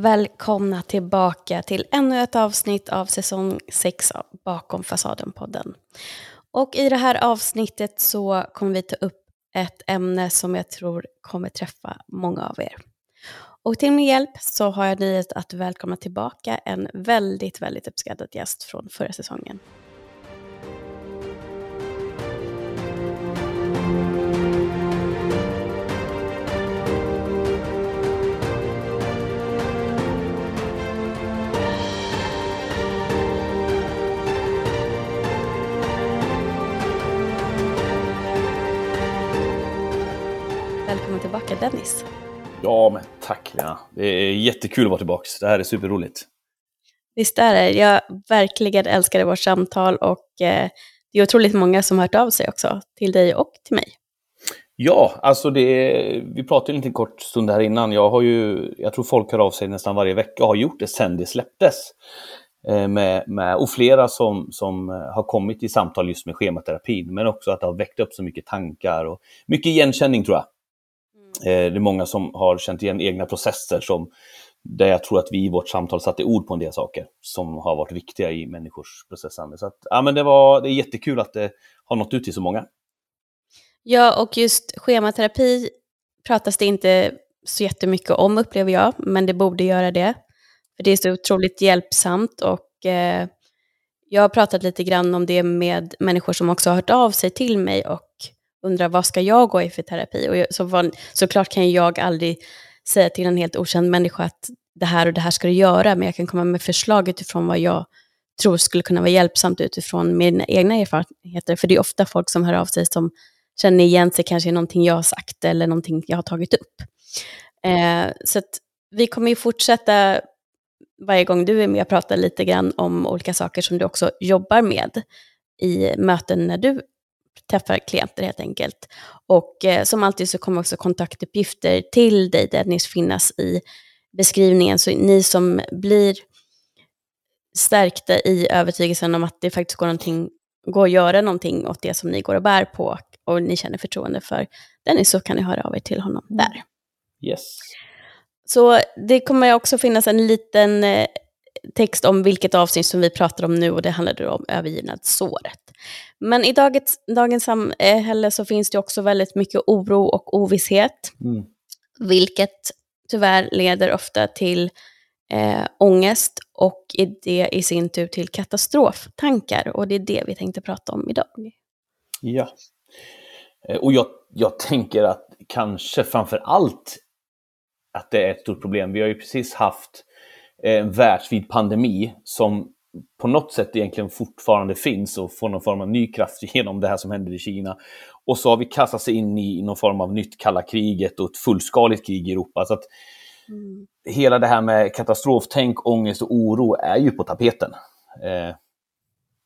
Välkomna tillbaka till ännu ett avsnitt av säsong 6 av Bakom fasaden-podden. Och i det här avsnittet så kommer vi ta upp ett ämne som jag tror kommer träffa många av er. Och till min hjälp så har jag nöjet att välkomna tillbaka en väldigt, väldigt uppskattad gäst från förra säsongen. Tillbaka Dennis. Ja, men tack Lena. Det är jättekul att vara tillbaka. Det här är superroligt. Visst är det. Jag verkligen älskade vårt samtal och eh, det är otroligt många som hört av sig också till dig och till mig. Ja, alltså det, vi pratade en liten kort stund här innan. Jag har ju, jag tror folk hör av sig nästan varje vecka och har gjort det sen det släpptes. Eh, med, med, och flera som, som har kommit i samtal just med schematerapin, men också att det har väckt upp så mycket tankar och mycket igenkänning tror jag. Eh, det är många som har känt igen egna processer som där jag tror att vi i vårt samtal satte ord på en del saker som har varit viktiga i människors processande. Så att, ja, men det, var, det är jättekul att det har nått ut till så många. Ja, och just schematerapi pratas det inte så jättemycket om upplever jag, men det borde göra det. För det är så otroligt hjälpsamt och eh, jag har pratat lite grann om det med människor som också har hört av sig till mig och undrar vad ska jag gå i för terapi? Och jag, så var, såklart kan jag aldrig säga till en helt okänd människa att det här och det här ska du göra, men jag kan komma med förslag utifrån vad jag tror skulle kunna vara hjälpsamt utifrån mina egna erfarenheter. För det är ofta folk som hör av sig som känner igen sig kanske i någonting jag har sagt eller någonting jag har tagit upp. Eh, så att vi kommer ju fortsätta varje gång du är med och prata lite grann om olika saker som du också jobbar med i möten när du träffar klienter helt enkelt. Och eh, som alltid så kommer också kontaktuppgifter till dig Dennis finnas i beskrivningen. Så ni som blir stärkta i övertygelsen om att det faktiskt går, någonting, går att göra någonting åt det som ni går och bär på och ni känner förtroende för Dennis så kan ni höra av er till honom där. Yes. Så det kommer också finnas en liten eh, text om vilket avsnitt som vi pratar om nu och det handlar om övergivnadsåret. Men i dagens, dagens samhälle så finns det också väldigt mycket oro och ovisshet, mm. vilket tyvärr leder ofta till eh, ångest och i det i sin tur till katastroftankar. Och det är det vi tänkte prata om idag. Ja, eh, och jag, jag tänker att kanske framför allt att det är ett stort problem. Vi har ju precis haft en världsvid pandemi som på något sätt egentligen fortfarande finns och får någon form av ny kraft genom det här som händer i Kina. Och så har vi kastat sig in i någon form av nytt kalla kriget och ett fullskaligt krig i Europa. Så att mm. Hela det här med katastroftänk, ångest och oro är ju på tapeten. Eh,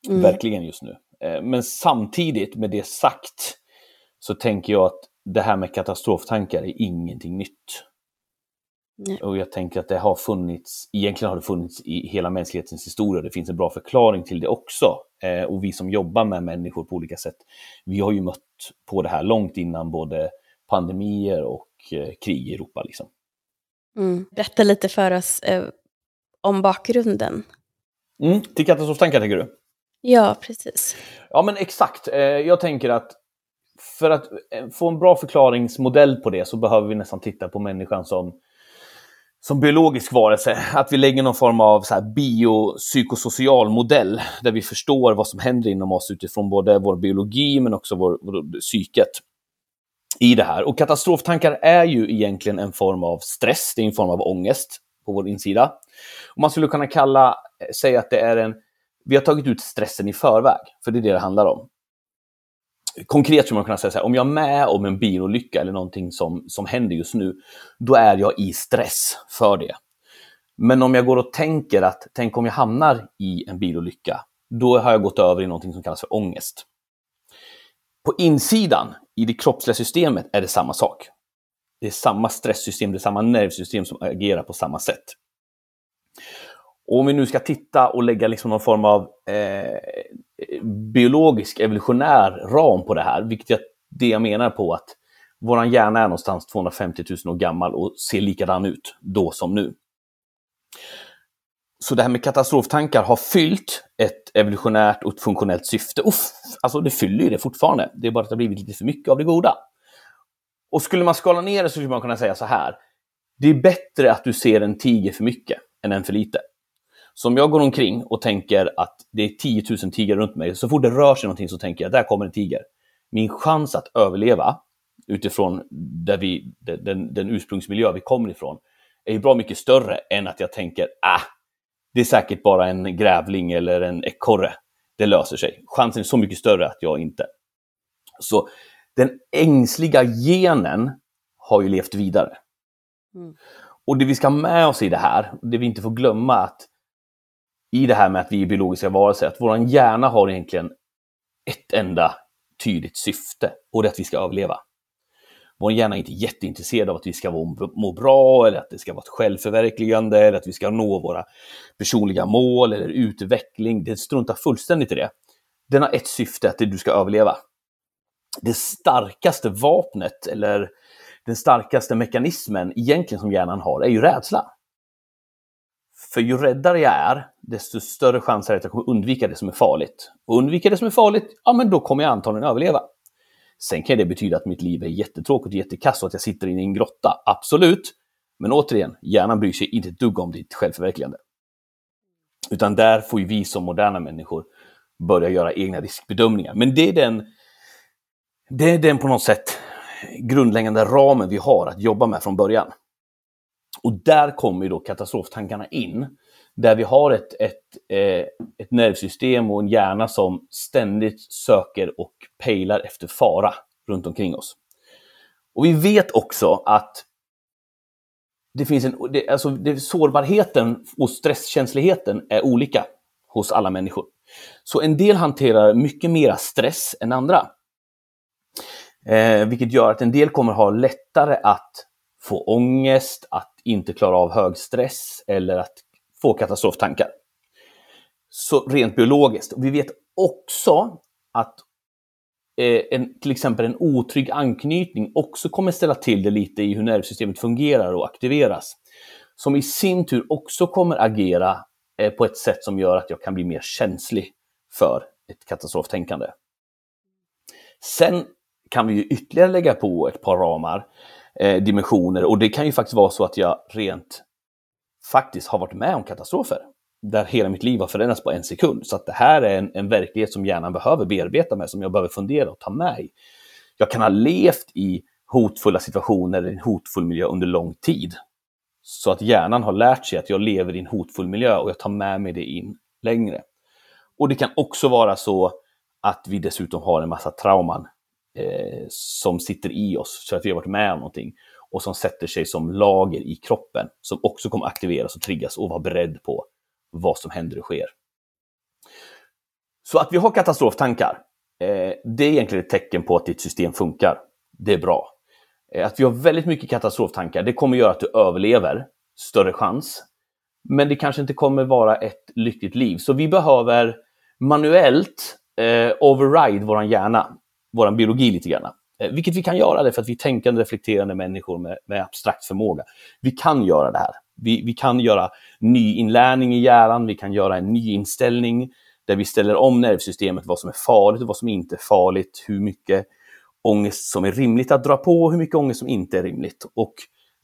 mm. Verkligen just nu. Eh, men samtidigt med det sagt så tänker jag att det här med katastroftankar är ingenting nytt. Nej. Och jag tänker att det har funnits, egentligen har det funnits i hela mänsklighetens historia. Det finns en bra förklaring till det också. Eh, och vi som jobbar med människor på olika sätt, vi har ju mött på det här långt innan både pandemier och eh, krig i Europa. Liksom. Mm. Berätta lite för oss eh, om bakgrunden. Mm, till katastroftankar tänker du? Ja, precis. Ja, men exakt. Eh, jag tänker att för att eh, få en bra förklaringsmodell på det så behöver vi nästan titta på människan som som biologisk varelse, att vi lägger någon form av så här biopsykosocial modell där vi förstår vad som händer inom oss utifrån både vår biologi men också vår, vår psyket i det här. Och katastroftankar är ju egentligen en form av stress, det är en form av ångest på vår insida. Och man skulle kunna kalla, eh, säga att det är en, vi har tagit ut stressen i förväg, för det är det det handlar om konkret skulle man kunna säga så här, om jag är med om en bilolycka eller någonting som, som händer just nu, då är jag i stress för det. Men om jag går och tänker att, tänk om jag hamnar i en bilolycka, då har jag gått över i någonting som kallas för ångest. På insidan, i det kroppsliga systemet, är det samma sak. Det är samma stresssystem, det är samma nervsystem som agerar på samma sätt. Och om vi nu ska titta och lägga liksom någon form av eh, biologisk evolutionär ram på det här, vilket jag, det jag menar på att vår hjärna är någonstans 250 000 år gammal och ser likadan ut då som nu. Så det här med katastroftankar har fyllt ett evolutionärt och ett funktionellt syfte. Uff, alltså det fyller ju det fortfarande. Det är bara att det har blivit lite för mycket av det goda. Och skulle man skala ner det så skulle man kunna säga så här. Det är bättre att du ser en tiger för mycket än en för lite. Så om jag går omkring och tänker att det är 10 000 tigrar runt mig, så fort det rör sig någonting så tänker jag där kommer en tiger. Min chans att överleva utifrån där vi, den, den ursprungsmiljö vi kommer ifrån är ju bra mycket större än att jag tänker ah, det är säkert bara en grävling eller en ekorre. Det löser sig. Chansen är så mycket större att jag inte. Så den ängsliga genen har ju levt vidare. Mm. Och det vi ska ha med oss i det här, det vi inte får glömma att i det här med att vi är biologiska varelser, att vår hjärna har egentligen ett enda tydligt syfte och det är att vi ska överleva. Vår hjärna är inte jätteintresserad av att vi ska må bra eller att det ska vara ett självförverkligande eller att vi ska nå våra personliga mål eller utveckling. Det struntar fullständigt i det. Den har ett syfte, att du ska överleva. Det starkaste vapnet eller den starkaste mekanismen egentligen som hjärnan har är ju rädsla. För ju räddare jag är, desto större chans är det att jag kommer undvika det som är farligt. Och undvika det som är farligt, ja men då kommer jag antagligen överleva. Sen kan det betyda att mitt liv är jättetråkigt och jättekass och att jag sitter inne i en grotta. Absolut. Men återigen, hjärnan bryr sig inte ett dugg om ditt självförverkligande. Utan där får ju vi som moderna människor börja göra egna riskbedömningar. Men det är den, det är den på något sätt grundläggande ramen vi har att jobba med från början. Och där kommer ju då katastroftankarna in där vi har ett, ett, eh, ett nervsystem och en hjärna som ständigt söker och pejlar efter fara runt omkring oss. Och vi vet också att det finns en, det, alltså det, sårbarheten och stresskänsligheten är olika hos alla människor. Så en del hanterar mycket mera stress än andra. Eh, vilket gör att en del kommer ha lättare att få ångest, att inte klara av hög stress eller att få katastroftankar. Så rent biologiskt. Vi vet också att eh, en, till exempel en otrygg anknytning också kommer ställa till det lite i hur nervsystemet fungerar och aktiveras. Som i sin tur också kommer agera eh, på ett sätt som gör att jag kan bli mer känslig för ett katastroftänkande. Sen kan vi ju ytterligare lägga på ett par ramar, eh, dimensioner och det kan ju faktiskt vara så att jag rent faktiskt har varit med om katastrofer. Där hela mitt liv har förändrats på en sekund. Så att det här är en, en verklighet som hjärnan behöver bearbeta med, som jag behöver fundera och ta med i. Jag kan ha levt i hotfulla situationer, i en hotfull miljö under lång tid. Så att hjärnan har lärt sig att jag lever i en hotfull miljö och jag tar med mig det in längre. Och det kan också vara så att vi dessutom har en massa trauman eh, som sitter i oss, så att vi har varit med om någonting och som sätter sig som lager i kroppen som också kommer aktiveras och triggas och vara beredd på vad som händer och sker. Så att vi har katastroftankar, eh, det är egentligen ett tecken på att ditt system funkar. Det är bra. Eh, att vi har väldigt mycket katastroftankar, det kommer göra att du överlever, större chans. Men det kanske inte kommer vara ett lyckligt liv. Så vi behöver manuellt eh, override vår hjärna, vår biologi lite grann. Eh, vilket vi kan göra det för att vi är tänkande, reflekterande människor med, med abstrakt förmåga. Vi kan göra det här. Vi, vi kan göra nyinlärning i hjärnan, vi kan göra en ny inställning där vi ställer om nervsystemet, vad som är farligt och vad som inte är farligt, hur mycket ångest som är rimligt att dra på och hur mycket ångest som inte är rimligt. Och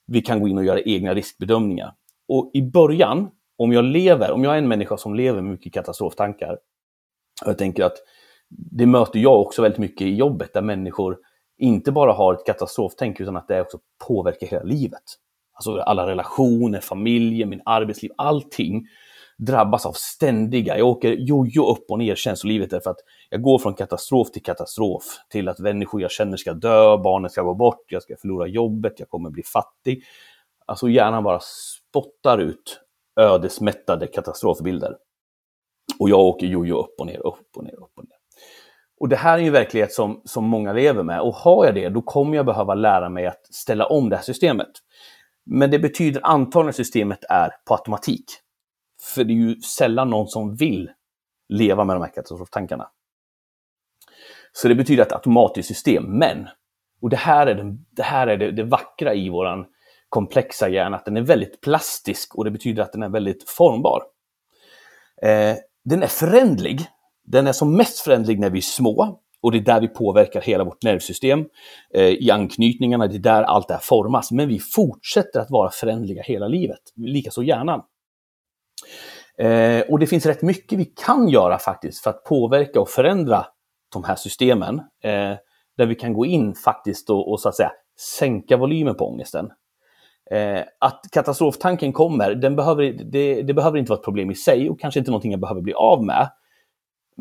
vi kan gå in och göra egna riskbedömningar. Och i början, om jag lever, om jag är en människa som lever med mycket katastroftankar, och jag tänker att det möter jag också väldigt mycket i jobbet, där människor inte bara har ett katastroftänk utan att det också påverkar hela livet. Alltså alla relationer, familjen, min arbetsliv, allting drabbas av ständiga, jag åker jojo upp och ner känslolivet därför att jag går från katastrof till katastrof till att människor jag känner ska dö, barnen ska gå bort, jag ska förlora jobbet, jag kommer bli fattig. Alltså hjärnan bara spottar ut ödesmättade katastrofbilder. Och jag åker jojo upp och ner, upp och ner, upp och ner. Och det här är ju verklighet som, som många lever med. Och har jag det, då kommer jag behöva lära mig att ställa om det här systemet. Men det betyder antagligen att systemet är på automatik. För det är ju sällan någon som vill leva med de här katastroftankarna. Så det betyder ett automatiskt system. Men, och det här är, det, det här är det, det vackra i våran komplexa hjärna att den är väldigt plastisk och det betyder att den är väldigt formbar. Eh, den är förändlig. Den är som mest förändlig när vi är små och det är där vi påverkar hela vårt nervsystem. Eh, I anknytningarna, det är där allt det här formas. Men vi fortsätter att vara förändliga hela livet, likaså hjärnan. Eh, och det finns rätt mycket vi kan göra faktiskt för att påverka och förändra de här systemen. Eh, där vi kan gå in faktiskt och, och, så att säga sänka volymen på ångesten. Eh, att katastroftanken kommer, den behöver, det, det, behöver inte vara ett problem i sig och kanske inte någonting jag behöver bli av med.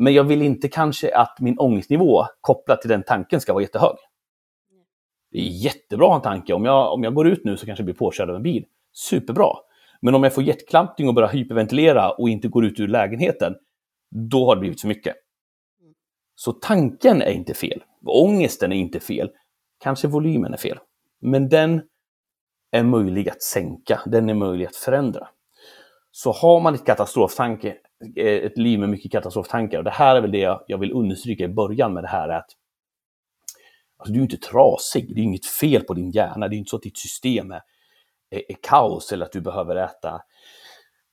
Men jag vill inte kanske att min ångestnivå kopplat till den tanken ska vara jättehög. Det är jättebra att ha en tanke. Om jag, om jag går ut nu så kanske jag blir påkörd av en bil. Superbra. Men om jag får hjärtklampning och börjar hyperventilera och inte går ut ur lägenheten, då har det blivit för mycket. Så tanken är inte fel. Ångesten är inte fel. Kanske volymen är fel. Men den är möjlig att sänka. Den är möjlig att förändra. Så har man ett katastroftanke, eh, ett liv med mycket katastroftankar, och det här är väl det jag vill understryka i början med det här, att alltså, du är inte trasig, det är inget fel på din hjärna, det är inte så att ditt system är, är, är kaos eller att du behöver äta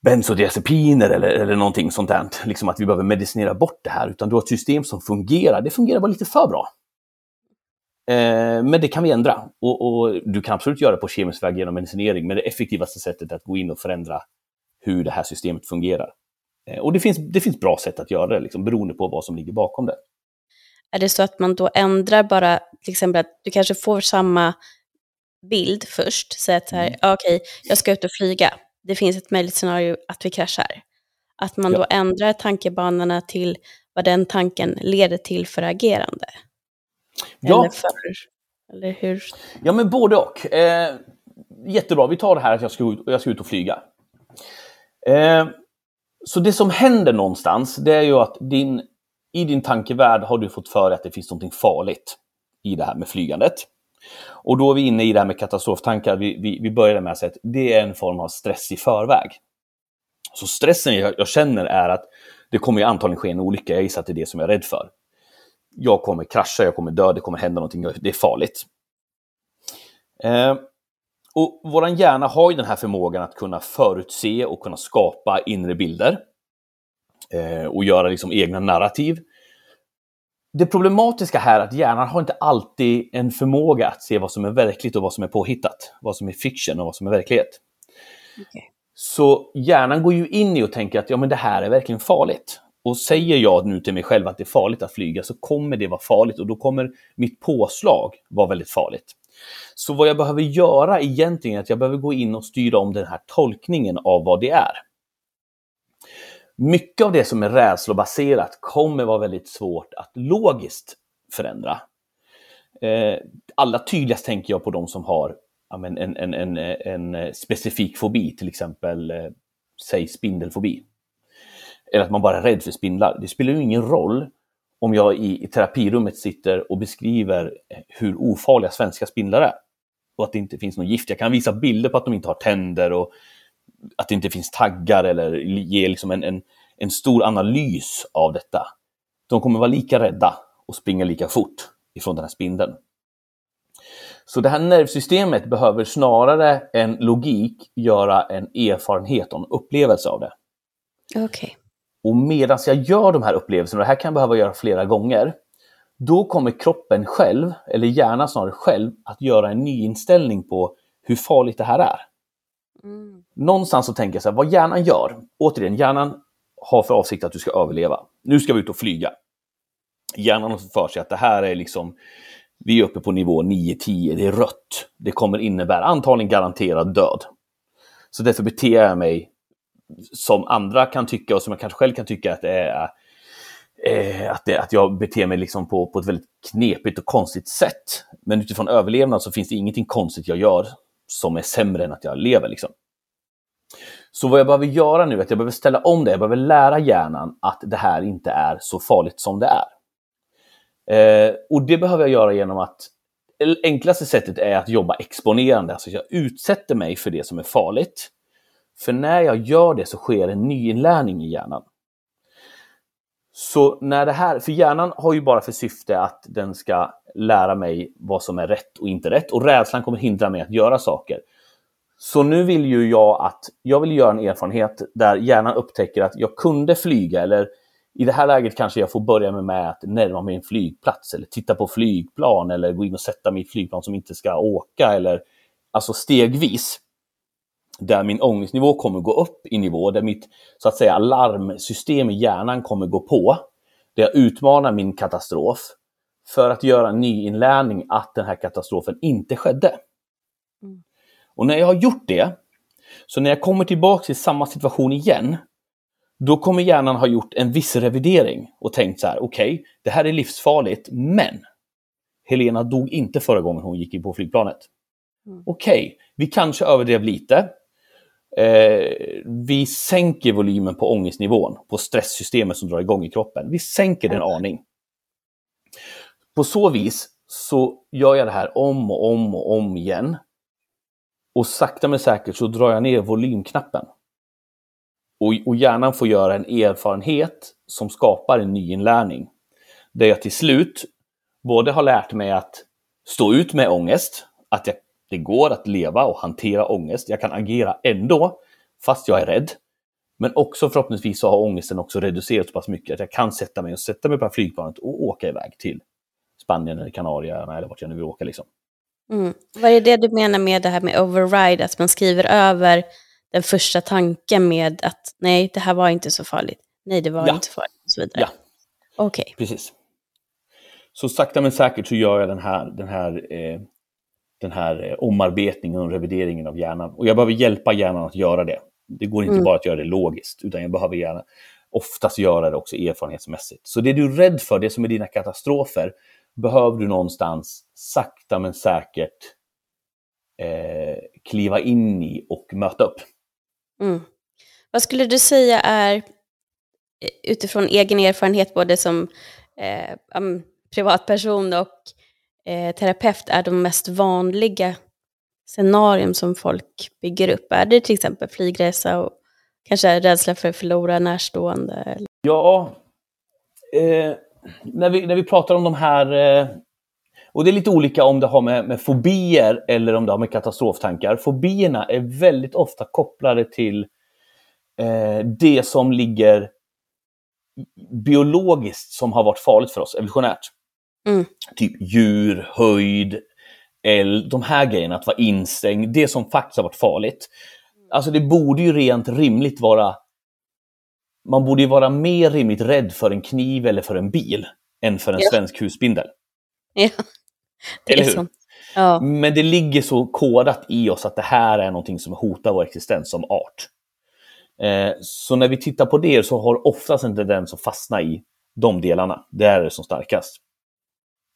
bensodiazepiner eller, eller någonting sånt där. Liksom att vi behöver medicinera bort det här, utan du har ett system som fungerar. Det fungerar bara lite för bra. Eh, men det kan vi ändra. Och, och, du kan absolut göra det på kemisk väg genom medicinering, men det effektivaste sättet är att gå in och förändra hur det här systemet fungerar. Eh, och det finns, det finns bra sätt att göra det, liksom, beroende på vad som ligger bakom det. Är det så att man då ändrar bara, till exempel att du kanske får samma bild först, säg att här, mm. okej, okay, jag ska ut och flyga, det finns ett möjligt scenario att vi kraschar. Att man ja. då ändrar tankebanorna till vad den tanken leder till för agerande. Ja. Eller, för, eller hur? Ja, men både och. Eh, jättebra, vi tar det här att jag ska ut, jag ska ut och flyga. Eh, så det som händer någonstans, det är ju att din, i din tankevärld har du fått för dig att det finns något farligt i det här med flygandet. Och då är vi inne i det här med katastroftankar. Vi, vi, vi börjar med att säga att det är en form av stress i förväg. Så stressen jag, jag känner är att det kommer ju antagligen ske en olycka. Jag gissar att det är det som jag är rädd för. Jag kommer krascha, jag kommer dö, det kommer hända någonting, det är farligt. Eh, och vår hjärna har ju den här förmågan att kunna förutse och kunna skapa inre bilder. Eh, och göra liksom egna narrativ. Det problematiska här är att hjärnan har inte alltid en förmåga att se vad som är verkligt och vad som är påhittat. Vad som är fiction och vad som är verklighet. Okay. Så hjärnan går ju in i och tänker att ja, men det här är verkligen farligt. Och säger jag nu till mig själv att det är farligt att flyga så kommer det vara farligt och då kommer mitt påslag vara väldigt farligt. Så vad jag behöver göra egentligen är att jag behöver gå in och styra om den här tolkningen av vad det är. Mycket av det som är rädslobaserat kommer vara väldigt svårt att logiskt förändra. Eh, allra tydligast tänker jag på de som har en, en, en, en, specifik fobi, till exempel eh, säg spindelfobi. Eller att man bara är rädd för spindlar. Det spelar ju ingen roll om jag i, i terapirummet sitter och beskriver hur ofarliga svenska spindlar är. Och att det inte finns något gift. Jag kan visa bilder på att de inte har tänder och att det inte finns taggar eller ge liksom en, en, en stor analys av detta. De kommer vara lika rädda och springa lika fort ifrån den här spindeln. Så det här nervsystemet behöver snarare än logik göra en erfarenhet och en upplevelse av det. Okay. Och medan jag gör de här upplevelserna, och det här kan jag behöva göra flera gånger, då kommer kroppen själv, eller hjärnan snarare själv, att göra en ny inställning på hur farligt det här är. Mm. Någonstans så tänker jag så här, vad hjärnan gör, återigen, hjärnan har för avsikt att du ska överleva. Nu ska vi ut och flyga. Hjärnan har för sig att det här är liksom, vi är uppe på nivå 9-10, det är rött. Det kommer innebära antagligen garanterad död. Så därför beter jag mig som andra kan tycka och som jag kanske själv kan tycka att det är eh, att, det, att jag beter mig liksom på, på ett väldigt knepigt och konstigt sätt. Men utifrån överlevnad så finns det ingenting konstigt jag gör som är sämre än att jag lever. Liksom. Så vad jag behöver göra nu är att jag behöver ställa om det. Jag behöver lära hjärnan att det här inte är så farligt som det är. Eh, och det behöver jag göra genom att enklaste sättet är att jobba exponerande. Alltså jag utsätter mig för det som är farligt. För när jag gör det så sker en nyinlärning i hjärnan. Så när det här, för hjärnan har ju bara för syfte att den ska lära mig vad som är rätt och inte rätt och rädslan kommer hindra mig att göra saker. Så nu vill ju jag att, jag vill göra en erfarenhet där hjärnan upptäcker att jag kunde flyga eller i det här läget kanske jag får börja med, med att närma mig en flygplats eller titta på flygplan eller gå in och sätta mig i flygplan som inte ska åka eller alltså stegvis. Där min ångestnivå kommer gå upp i nivå, där mitt så att säga larmsystem i hjärnan kommer gå på. Där jag utmanar min katastrof för att göra en nyinlärning att den här katastrofen inte skedde. Mm. Och när jag har gjort det, så när jag kommer tillbaka till samma situation igen, då kommer hjärnan ha gjort en viss revidering och tänkt så här, okej, okay, det här är livsfarligt, men Helena dog inte förra gången hon gick in på flygplanet. Mm. Okej, okay, vi kanske överdrev lite. Eh, vi sänker volymen på ångestnivån, på stresssystemet som drar igång i kroppen. Vi sänker den aning. På så vis så gör jag det här om och om och om igen. Och sakta men säkert så drar jag ner volymknappen. Och, och hjärnan får göra en erfarenhet som skapar en nyinlärning. Där jag till slut både har lärt mig att stå ut med ångest, att jag, det går att leva och hantera ångest. Jag kan agera ändå, fast jag är rädd. Men också förhoppningsvis så har ångesten också reducerats så pass mycket att jag kan sätta mig och sätta mig på flygplanet och åka iväg till Spanien eller Kanarieöarna eller vart jag nu vill åka. Liksom. Mm. Vad är det du menar med det här med override, att man skriver över den första tanken med att nej, det här var inte så farligt, nej, det var ja. inte farligt och så vidare? Ja, okej. Okay. Precis. Så sakta men säkert så gör jag den här, den här, eh, den här eh, omarbetningen och revideringen av hjärnan. Och jag behöver hjälpa hjärnan att göra det. Det går inte mm. bara att göra det logiskt, utan jag behöver gärna oftast göra det också erfarenhetsmässigt. Så det du är rädd för, det som är dina katastrofer, behöver du någonstans sakta men säkert eh, kliva in i och möta upp. Mm. Vad skulle du säga är, eh, utifrån egen erfarenhet, både som eh, privatperson och eh, terapeut, är de mest vanliga scenarium som folk bygger upp? Är det till exempel flygresa och kanske rädsla för att förlora närstående? Ja, eh, när, vi, när vi pratar om de här eh, och det är lite olika om det har med, med fobier eller om det har med katastroftankar. Fobierna är väldigt ofta kopplade till eh, det som ligger biologiskt som har varit farligt för oss, evolutionärt. Mm. Typ djur, höjd, eld, de här grejerna, att vara instängd, det som faktiskt har varit farligt. Alltså det borde ju rent rimligt vara man borde ju vara mer rimligt rädd för en kniv eller för en bil än för en ja. svensk husbindel. Ja. Eller hur? Ja. Men det ligger så kodat i oss att det här är någonting som hotar vår existens som art. Eh, så när vi tittar på det så har oftast en tendens att fastna i de delarna. Det är det som starkast.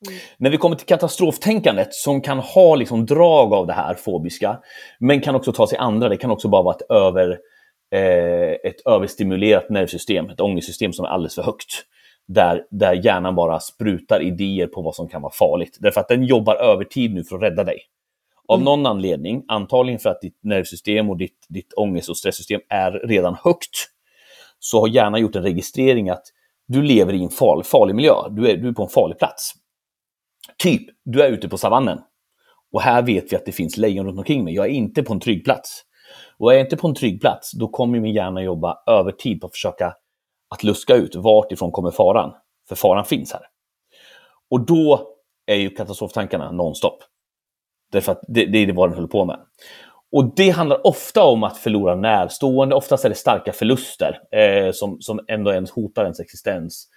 Mm. När vi kommer till katastroftänkandet som kan ha liksom drag av det här fobiska, men kan också ta sig andra. Det kan också bara vara ett, över, eh, ett överstimulerat nervsystem, ett ångestsystem som är alldeles för högt där, där hjärnan bara sprutar idéer på vad som kan vara farligt. Därför att den jobbar övertid nu för att rädda dig. Av mm. någon anledning, antagligen för att ditt nervsystem och ditt, ditt ångest och stresssystem är redan högt, så har hjärnan gjort en registrering att du lever i en farlig, farlig miljö. Du är, du är på en farlig plats. Typ, du är ute på savannen. Och här vet vi att det finns lejon runt omkring mig. Jag är inte på en trygg plats. Och är jag inte på en trygg plats, då kommer min hjärna jobba övertid på att försöka att luska ut vart ifrån kommer faran. För faran finns här. Och då är ju katastroftankarna nonstop. Därför att det, det är vad den håller på med. Och det handlar ofta om att förlora närstående, oftast är det starka förluster eh, som, som ändå ens hotar ens existens.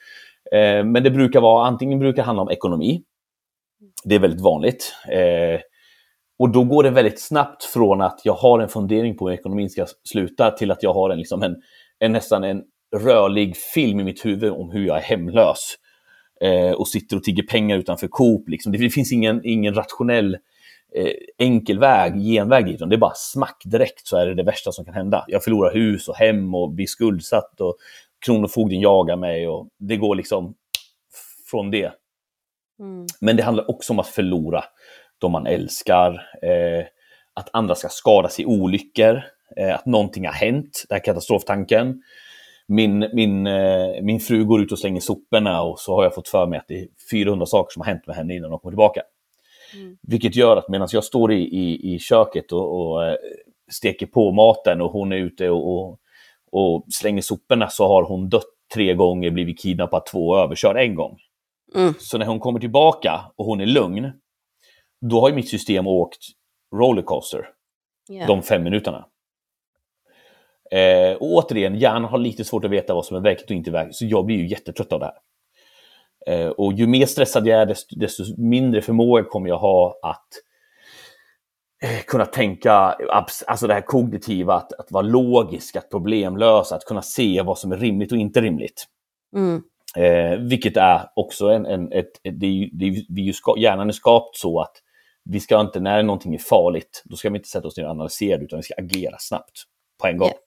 Eh, men det brukar vara, antingen brukar handla om ekonomi. Det är väldigt vanligt. Eh, och då går det väldigt snabbt från att jag har en fundering på hur ekonomin ska sluta till att jag har en, liksom en, en nästan en rörlig film i mitt huvud om hur jag är hemlös eh, och sitter och tigger pengar utanför Coop. Liksom. Det finns ingen, ingen rationell eh, enkel väg, genväg dit. Det är bara smack direkt så är det det värsta som kan hända. Jag förlorar hus och hem och blir skuldsatt och Kronofogden jagar mig och det går liksom från det. Mm. Men det handlar också om att förlora de man älskar, eh, att andra ska skadas i olyckor, eh, att någonting har hänt, den här katastroftanken min, min, eh, min fru går ut och slänger soporna och så har jag fått för mig att det är 400 saker som har hänt med henne innan hon kommer tillbaka. Mm. Vilket gör att medan jag står i, i, i köket och, och eh, steker på maten och hon är ute och, och, och slänger soporna så har hon dött tre gånger, blivit kidnappad två och överkörd en gång. Mm. Så när hon kommer tillbaka och hon är lugn, då har ju mitt system åkt rollercoaster Ja. de fem minuterna. Eh, och återigen, hjärnan har lite svårt att veta vad som är verkligt och inte verkligt, så jag blir ju jättetrött av det här. Eh, och ju mer stressad jag är, desto, desto mindre förmåga kommer jag ha att eh, kunna tänka, alltså det här kognitiva, att, att vara logisk, att problemlösa, att kunna se vad som är rimligt och inte rimligt. Mm. Eh, vilket är också en, en ett, ett, det är det är, vi är ska, hjärnan är skapt så att vi ska inte, när någonting är farligt, då ska vi inte sätta oss ner och analysera utan vi ska agera snabbt på en gång. Ja.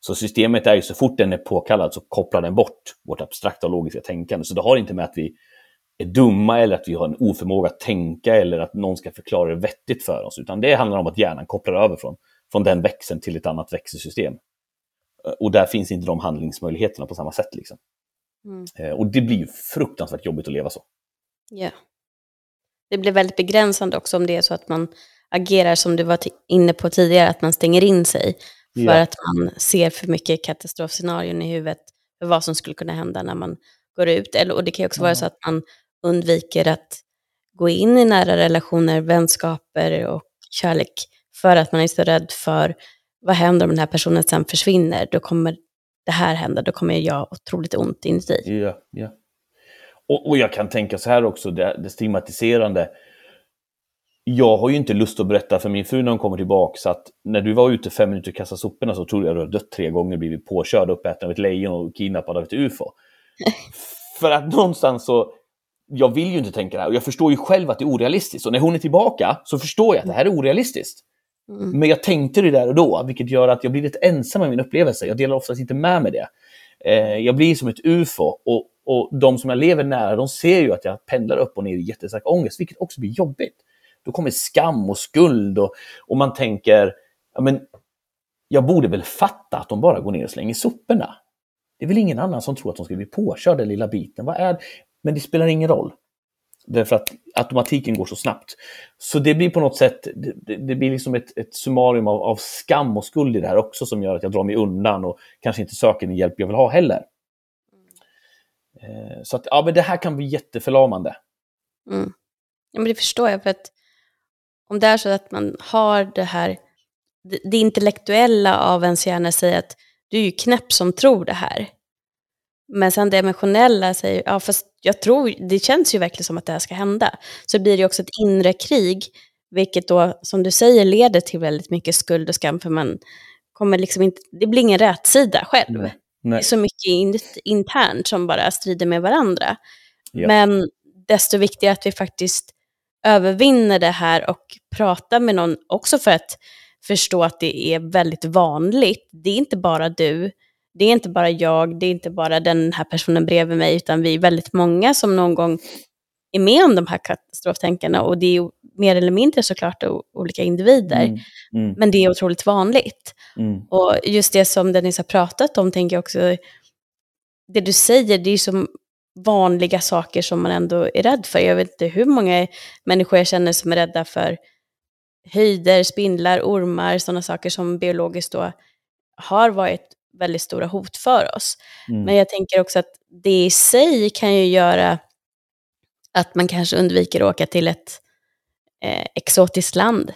Så systemet är ju så fort den är påkallad så kopplar den bort vårt abstrakta och logiska tänkande. Så det har inte med att vi är dumma eller att vi har en oförmåga att tänka eller att någon ska förklara det vettigt för oss, utan det handlar om att hjärnan kopplar över från, från den växeln till ett annat växelsystem. Eh, Och där finns inte de handlingsmöjligheterna på samma sätt. Liksom. Mm. Eh, Och det blir ju fruktansvärt jobbigt att leva så. Ja. Det blir väldigt begränsande också om det är så att man agerar som du var inne på tidigare, att man stänger in sig för Ja. att man ser för mycket katastrofscenarion i huvudet för vad som skulle kunna hända när man går ut. Eller, och det kan ju också Ja. vara så att man undviker att gå in i nära relationer, vänskaper och kärlek för att man är så rädd för vad händer om den här personen sen försvinner? Då kommer det här hända, då kommer jag ha otroligt ont inuti. Ja, ja. Och, och jag kan tänka så här också, det, det stigmatiserande. Jag har ju inte lust att berätta för min fru när hon kommer tillbaka så att när du var ute fem minuter och kastade soporna så trodde jag att du hade dött tre gånger, blivit påkörd, uppäten av ett lejon och kidnappad av ett ufo. för att någonstans så, jag vill ju inte tänka det här och jag förstår ju själv att det är orealistiskt. Och när hon är tillbaka så förstår jag att det här är orealistiskt. Mm. Men jag tänkte det där och då, vilket gör att jag blir lite ensam i min upplevelse. Jag delar oftast inte med mig det. Eh, jag blir som ett ufo och, och de som jag lever nära, de ser ju att jag pendlar upp och ner i jättestark ångest, vilket också blir jobbigt. Då kommer skam och skuld och, och man tänker, ja men, jag borde väl fatta att de bara går ner och slänger soporna. Det är väl ingen annan som tror att de ska bli påkörda den lilla biten. Vad är Men det spelar ingen roll. Därför att automatiken går så snabbt. Så det blir på något sätt, det, det blir liksom ett, ett summarium av, av skam och skuld i det här också som gör att jag drar mig undan och kanske inte söker den hjälp jag vill ha heller. Mm. Så att, ja, men det här kan bli jätteförlamande. Mm. Ja, men det förstår jag. För att om det är så att man har det här, det, det intellektuella av ens hjärna säger att du är ju knäpp som tror det här. Men sen det emotionella säger, ja fast jag tror, det känns ju verkligen som att det här ska hända. Så blir det också ett inre krig, vilket då, som du säger, leder till väldigt mycket skuld och skam, för man kommer liksom inte, det blir ingen rätsida själv. Nej. Det är så mycket in, internt som bara strider med varandra. Ja. Men desto viktigare att vi faktiskt övervinner det här och pratar med någon också för att förstå att det är väldigt vanligt. Det är inte bara du, det är inte bara jag, det är inte bara den här personen bredvid mig, utan vi är väldigt många som någon gång är med om de här katastroftänkarna och det är mer eller mindre såklart olika individer. Mm, mm, Men det är otroligt vanligt. mm, Och just det som Dennis har pratat om, tänker jag också, det du säger, det är som vanliga saker som man ändå är rädd för. Jag vet inte hur många människor jag känner som är rädda för höjder, spindlar, ormar, sådana saker som biologiskt då har varit väldigt stora hot för oss. mm. Men jag tänker också att det i sig kan ju göra att man kanske undviker att åka till ett eh, exotiskt land.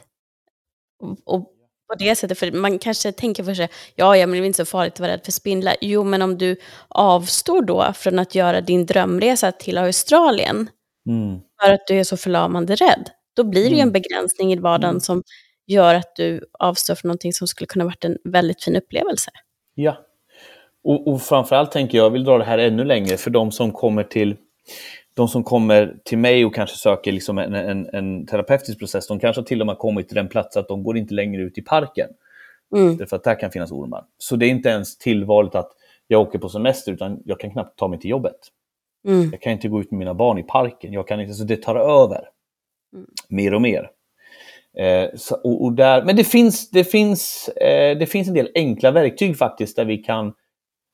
Och, och på det sättet, för man kanske tänker för sig, ja, ja, men det är inte så farligt att vara rädd för spindlar. Jo, men om du avstår då från att göra din drömresa till Australien Mm. för att du är så förlamande rädd, då blir det ju en Mm. begränsning i vardagen Mm. som gör att du avstår från någonting som skulle kunna varit en väldigt fin upplevelse. Ja. Och, och framförallt tänker jag, jag vill dra det här ännu längre för de som kommer till de som kommer till mig och kanske söker liksom en, en, en terapeutisk process, de kanske till och med kommit till den plats att de går inte längre ut i parken. Mm. Därför att där kan finnas ormar. Så det är inte ens tillvalet att jag åker på semester, utan jag kan knappt ta mig till jobbet. Mm. Jag kan inte gå ut med mina barn i parken. Jag kan inte, så det tar över. Mm. Mer och mer. Eh, så, och, och där, men det finns, det, finns, eh, det finns en del enkla verktyg faktiskt där vi kan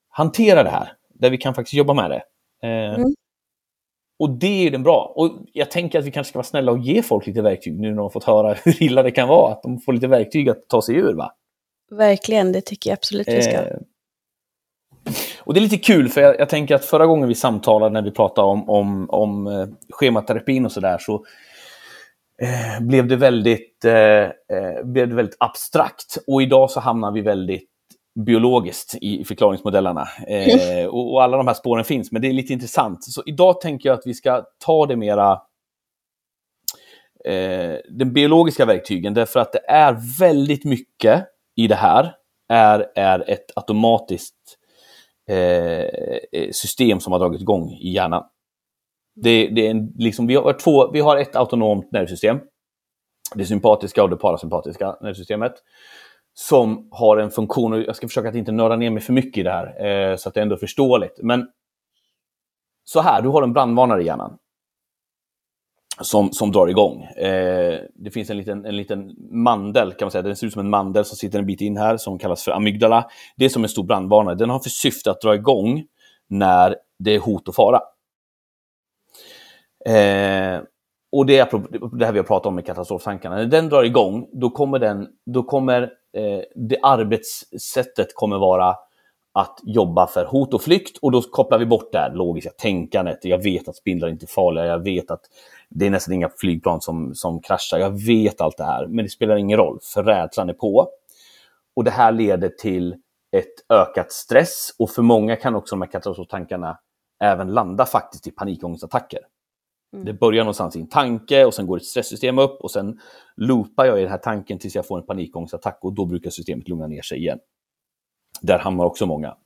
hantera det här. Där vi kan faktiskt jobba med det. Eh, Mm. Och det är ju den bra. Och jag tänker att vi kanske ska vara snälla och ge folk lite verktyg nu när de fått höra hur illa det kan vara. Att de får lite verktyg att ta sig ur. Va? Verkligen, det tycker jag absolut vi ska. Eh, och det är lite kul, för jag, jag, tänker att förra gången vi samtalade när vi pratade om, om, om schematerapin och sådär, så eh, blev, det väldigt, eh, eh, blev det väldigt abstrakt. Och idag så hamnar vi väldigt biologiskt i förklaringsmodellerna. Eh, och, och, alla de här spåren finns, men det är lite intressant. Så idag tänker jag att vi ska ta det mera eh, den biologiska verktygen, därför att det är väldigt mycket i det här är, är ett automatiskt eh, system som har dragit igång i hjärnan. Det, det är en, liksom, vi, har två, vi har ett autonomt nervsystem, det sympatiska och det parasympatiska nervsystemet, som har en funktion, och jag ska försöka att inte nörda ner mig för mycket i det här, eh, så att det ändå är förståeligt. Men så här, du har en brandvarnare i hjärnan som, som drar igång. Eh, det finns en liten, en liten mandel, kan man säga. Den ser ut som en mandel som sitter en bit in här, som kallas för amygdala. Det är som en stor brandvarnare. Den har för syfte att dra igång när det är hot och fara. Eh, och det är det här vi har pratat om med katastroftankarna. När den drar igång, då kommer, den, då kommer eh, det arbetssättet kommer vara att jobba för hot och flykt och då kopplar vi bort det här logiska tänkandet. Jag vet att spindlar inte är farliga, jag vet att det är nästan inga flygplan som, som kraschar. Jag vet allt det här, men det spelar ingen roll, för rädslan är på. Och det här leder till ett ökat stress och för många kan också de här katastroftankarna även landa faktiskt i panikångestattacker. Mm. Det börjar någonstans i en tanke och sen går ett stresssystem upp och sen loopar jag i den här tanken tills jag får en panikångestattack och då brukar systemet lugna ner sig igen. Där hamnar också många.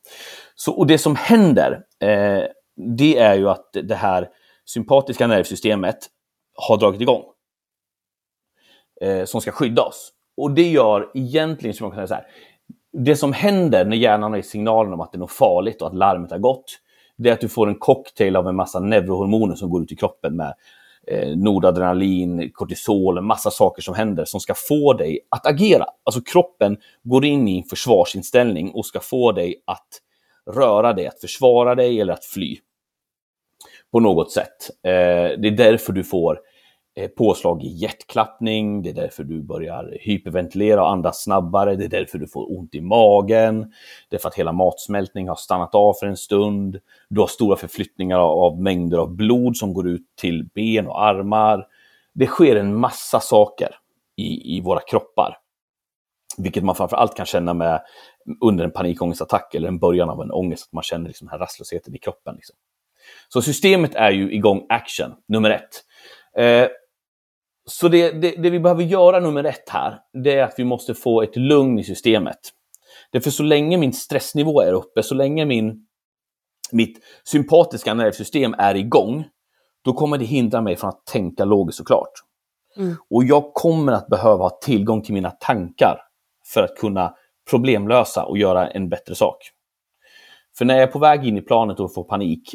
Så, och det som händer, eh, det är ju att det här sympatiska nervsystemet har dragit igång. Eh, som ska skydda oss. Och det gör egentligen, som man kan säga så här, det som händer när hjärnan har signalen om att det är något farligt och att larmet har gått, det är att du får en cocktail av en massa neurohormoner som går ut i kroppen med eh, nordadrenalin, kortisol, en massa saker som händer som ska få dig att agera. Alltså kroppen går in i en försvarsinställning och ska få dig att röra dig, att försvara dig eller att fly på något sätt. Eh, det är därför du får eh, Eh, påslag i hjärtklappning, det är därför du börjar hyperventilera och andas snabbare, det är därför du får ont i magen, det är för att hela matsmältning har stannat av för en stund, du har stora förflyttningar av mängder av blod som går ut till ben och armar. Det sker en massa saker i, i våra kroppar. Vilket man framför allt kan känna med under en panikångestattack eller en början av en ångest, att man känner liksom den här rastlösheten i kroppen. Liksom. Så systemet är ju igång action, nummer ett. Eh, så det, det, det, vi behöver göra nummer ett här, det är att vi måste få ett lugn i systemet. Därför så länge min stressnivå är uppe, så länge min, mitt sympatiska nervsystem är igång, då kommer det hindra mig från att tänka logiskt såklart. Mm. Och jag kommer att behöva ha tillgång till mina tankar för att kunna problemlösa och göra en bättre sak. För när jag är på väg in i planet och får panik,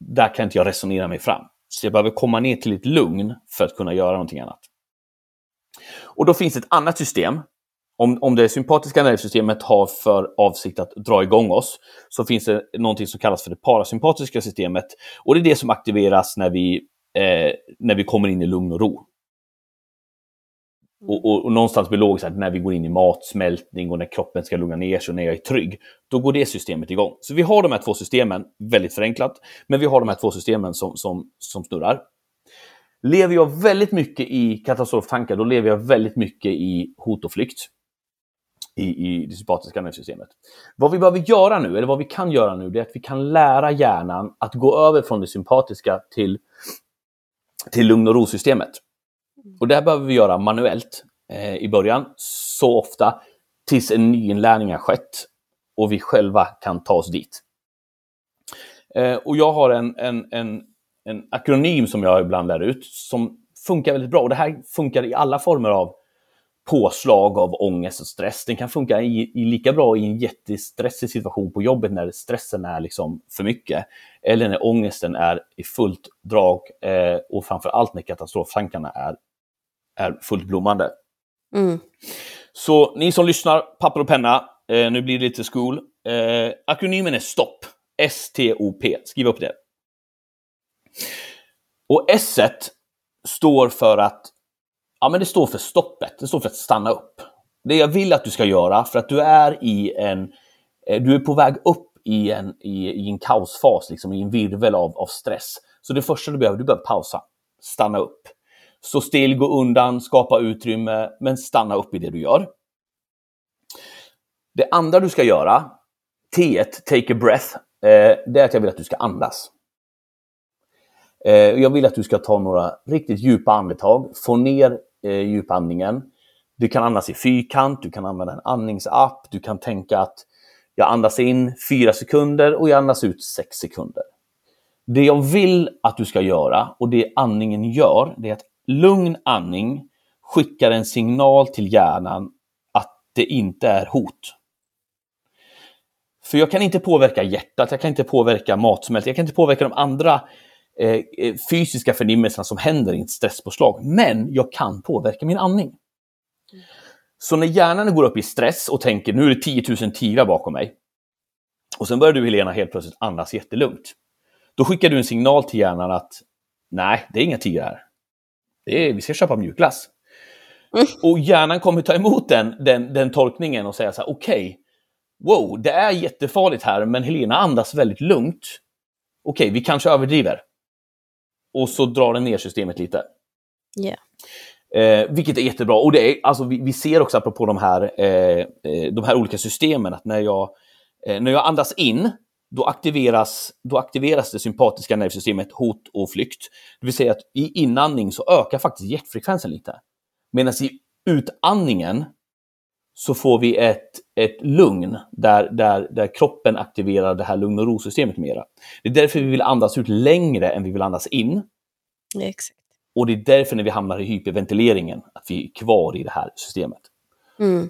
där kan inte jag resonera mig fram. Så jag behöver komma ner till ett lugn för att kunna göra någonting annat. Och då finns ett annat system. Om, om det sympatiska nervsystemet har för avsikt att dra igång oss, så finns det någonting som kallas för det parasympatiska systemet. Och det är det som aktiveras när vi, eh, när vi kommer in i lugn och ro. Och, och, och, någonstans biologiskt, att när vi går in i matsmältning och när kroppen ska lugna ner sig och när jag är trygg, då går det systemet igång. Så vi har de här två systemen, väldigt förenklat, men vi har de här två systemen som, som, som snurrar. Lever jag väldigt mycket i katastroftankar, då lever jag väldigt mycket i hot och flykt. I, i det sympatiska nervsystemet. Vad vi behöver göra nu, eller vad vi kan göra nu, det är att vi kan lära hjärnan att gå över från det sympatiska till, till lugn och ro-systemet. Och det här behöver vi göra manuellt eh, i början, så ofta tills en nyinlärning har skett och vi själva kan ta oss dit. Eh, och jag har en, en, en, en akronym som jag ibland lär ut som funkar väldigt bra. Och det här funkar i alla former av påslag av ångest och stress. Den kan funka i, i lika bra i en jättestressig situation på jobbet när stressen är liksom för mycket. Eller när ångesten är i fullt drag eh, och framför allt när katastroftankarna är är fullt blommande. Mm. Så ni som lyssnar, papper och penna, eh, nu blir det lite skol. Eh, akronymen är STOP. S-T-O-P. Skriv upp det. Och S står för att, ja men det står för stoppet, det står för att stanna upp. Det jag vill att du ska göra, för att du är i en, eh, du är på väg upp i en, i, i en kaosfas, liksom, i en virvel av, av stress. Så det första du behöver, du behöver pausa, stanna upp. Stå still, gå undan, skapa utrymme, men stanna upp i det du gör. Det andra du ska göra, T1, take a breath, eh, det är att jag vill att du ska andas. Eh, jag vill att du ska ta några riktigt djupa andetag, få ner eh, djupandningen. Du kan andas i fyrkant, du kan använda en andningsapp, du kan tänka att jag andas in fyra sekunder och jag andas ut sex sekunder. Det jag vill att du ska göra och det andningen gör, det är att lugn andning skickar en signal till hjärnan att det inte är hot. För jag kan inte påverka hjärtat, jag kan inte påverka matsmältning, jag kan inte påverka de andra eh, eh, fysiska förnimmelserna som händer i ett stresspåslag. Men jag kan påverka min andning. Så när hjärnan går upp i stress och tänker nu är det 10 000 tigrar bakom mig. Och sen börjar du Helena helt plötsligt andas jättelugnt. Då skickar du en signal till hjärnan att nej, det är inga tigrar här. Det är, vi ska köpa mjukglass. Mm. Och hjärnan kommer ta emot den, den, den tolkningen och säga så här, okej, okay, wow, det är jättefarligt här, men Helena andas väldigt lugnt. Okej, okay, vi kanske överdriver. Och så drar den ner systemet lite. Yeah. Eh, vilket är jättebra. Och det är, alltså, vi, vi ser också apropå de här, eh, eh, de här olika systemen att när jag, eh, när jag andas in, då aktiveras, då aktiveras det sympatiska nervsystemet hot och flykt. Det vill säga att i inandning så ökar faktiskt hjärtfrekvensen lite. Medan i utandningen så får vi ett, ett lugn där, där, där kroppen aktiverar det här lugn och ro-systemet mera. Det är därför vi vill andas ut längre än vi vill andas in. exakt. Och det är därför när vi hamnar i hyperventileringen, att vi är kvar i det här systemet. Mm.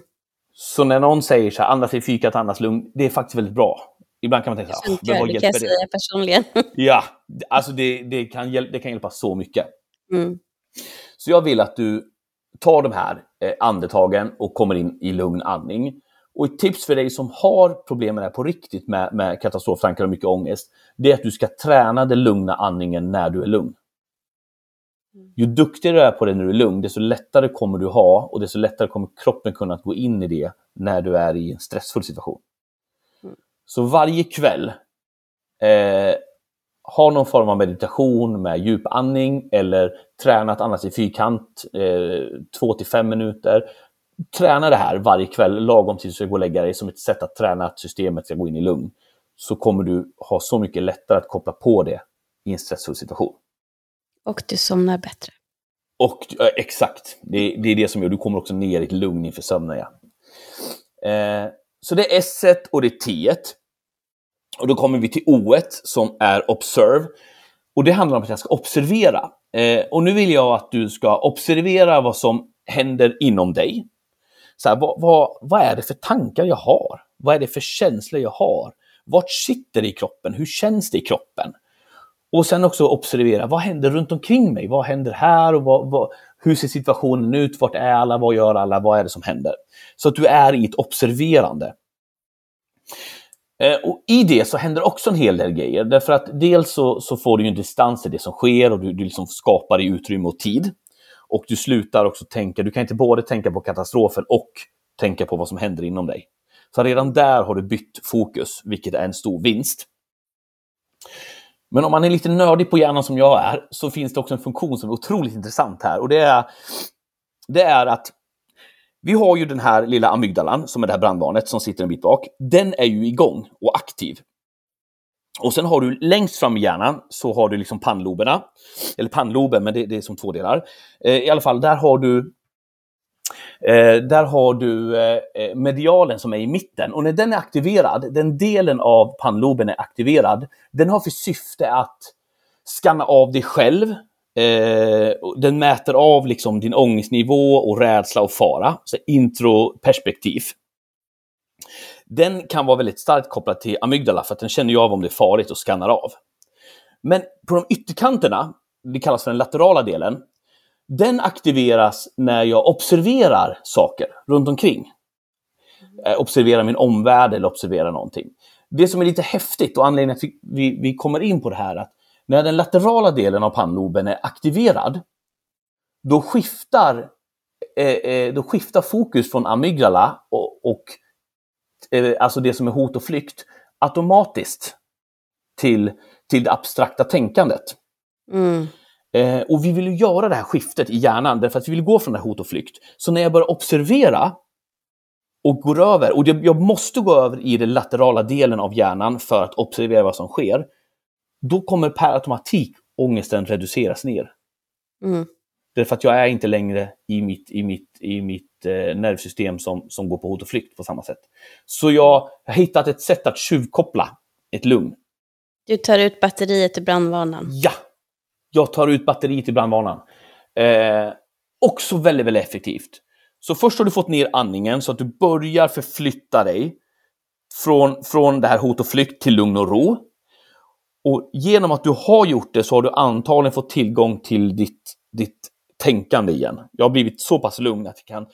Så när någon säger så här, andas i fyrkant, andas lugn, det är faktiskt väldigt bra. Ibland kan man tänka så här, men vad det kan jag säga personligen. ja, alltså det, det, kan, det kan hjälpa så mycket. Mm. Så jag vill att du tar de här eh, andetagen och kommer in i lugn andning. Och ett tips för dig som har problem med det här på riktigt med, med katastroftankar och mycket ångest, det är att du ska träna den lugna andningen när du är lugn. Ju duktigare du är på det när du är lugn, desto lättare kommer du ha och desto lättare kommer kroppen kunna gå in i det när du är i en stressfull situation. Så varje kväll, eh, ha någon form av meditation med djupandning eller träna att andas i fyrkant eh, två till fem minuter. Träna det här varje kväll lagom tills du ska gå och lägga dig som ett sätt att träna att systemet ska gå in i lugn. Så kommer du ha så mycket lättare att koppla på det i en stressfull situation. Och du somnar bättre. Och äh, exakt, det, det, är det som gör, du kommer också ner i ett lugn inför sömnen. Ja. Eh, så det är S och det är T. Och då kommer vi till O som är observe. Och det handlar om att jag ska observera. Eh, och nu vill jag att du ska observera vad som händer inom dig. Så här, vad, vad, vad är det för tankar jag har? Vad är det för känslor jag har? Vart sitter det i kroppen? Hur känns det i kroppen? Och sen också observera, vad händer runt omkring mig? Vad händer här? Och vad, vad, hur ser situationen ut? Vart är alla? Vad gör alla? Vad är det som händer? Så att du är i ett observerande. Eh, och I det så händer också en hel del grejer. Därför att dels så, så får du en distans till det som sker och du, du liksom skapar i utrymme och tid. Och du slutar också tänka, du kan inte både tänka på katastrofen och tänka på vad som händer inom dig. Så redan där har du bytt fokus, vilket är en stor vinst. Men om man är lite nördig på hjärnan som jag är, så finns det också en funktion som är otroligt intressant här. Och det är, det är att vi har ju den här lilla amygdalan, som är det här brandvarnet som sitter en bit bak. Den är ju igång och aktiv. Och sen har du längst fram i hjärnan så har du liksom pannloberna. Eller pannloben, men det, det är som två delar. Eh, I alla fall, där har du Eh, där har du eh, eh medialen som är i mitten och när den är aktiverad, den delen av pannloben är aktiverad, den har för syfte att skanna av dig själv, Eh, den mäter av liksom din ångestnivå och rädsla och fara, så introperspektiv. Den kan vara väldigt starkt kopplad till amygdala för att den känner ju av om det är farligt och skannar av. Men på de ytterkanterna, det kallas för den laterala delen, den aktiveras när jag observerar saker runt omkring. Eh, observerar min omvärld eller observerar någonting. Det som är lite häftigt och anledningen till att vi, vi, vi kommer in på det här, att när den laterala delen av pannloben är aktiverad, då skiftar eh, eh, då skiftar fokus från amygdala och, och eh, alltså det som är hot och flykt automatiskt till, till det abstrakta tänkandet. Mm. Eh, och vi vill ju göra det här skiftet i hjärnan därför att vi vill gå från det här hot och flykt. Så när jag börjar observera och går över, och jag måste gå över i den laterala delen av hjärnan för att observera vad som sker, då kommer per automatik ångesten reduceras ner. Mm. Därför att jag är inte längre i mitt, i mitt, i mitt eh, nervsystem som, som går på hot och flykt på samma sätt. Så jag har hittat ett sätt att tjuvkoppla ett lugn. Du tar ut batteriet i brandvarnaren. Ja! Jag tar ut batteriet i brandvarnaren. Eh, också väldigt, väldigt effektivt. Så först har du fått ner andningen så att du börjar förflytta dig från, från det här hot och flykt till lugn och ro. Och genom att du har gjort det så har du antagligen fått tillgång till ditt, ditt tänkande igen. Jag har blivit så pass lugn att jag kan,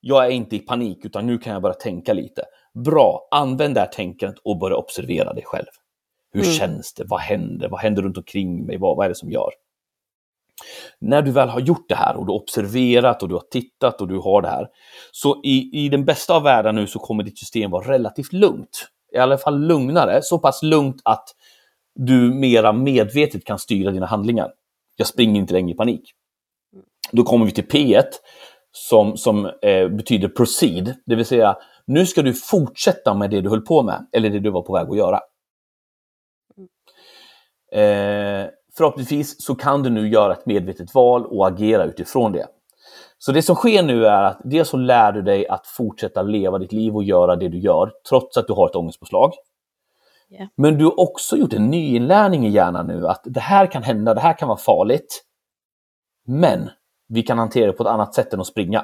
jag är inte i panik utan nu kan jag börja tänka lite. Bra, använd det här tänkandet och börja observera dig själv. Hur mm. känns det? Vad händer? Vad händer runt omkring mig? Vad, vad är det som gör? När du väl har gjort det här och du har observerat och du har tittat och du har det här. Så i, i den bästa av världar nu så kommer ditt system vara relativt lugnt. I alla fall lugnare, så pass lugnt att du mera medvetet kan styra dina handlingar. Jag springer inte längre i panik. Då kommer vi till P1 som, som eh, betyder proceed, det vill säga nu ska du fortsätta med det du höll på med eller det du var på väg att göra. Eh, förhoppningsvis så kan du nu göra ett medvetet val och agera utifrån det. Så det som sker nu är att dels så lär du dig att fortsätta leva ditt liv och göra det du gör trots att du har ett ångestpåslag. Men du har också gjort en nyinlärning i hjärnan nu att det här kan hända, det här kan vara farligt. Men vi kan hantera det på ett annat sätt än att springa.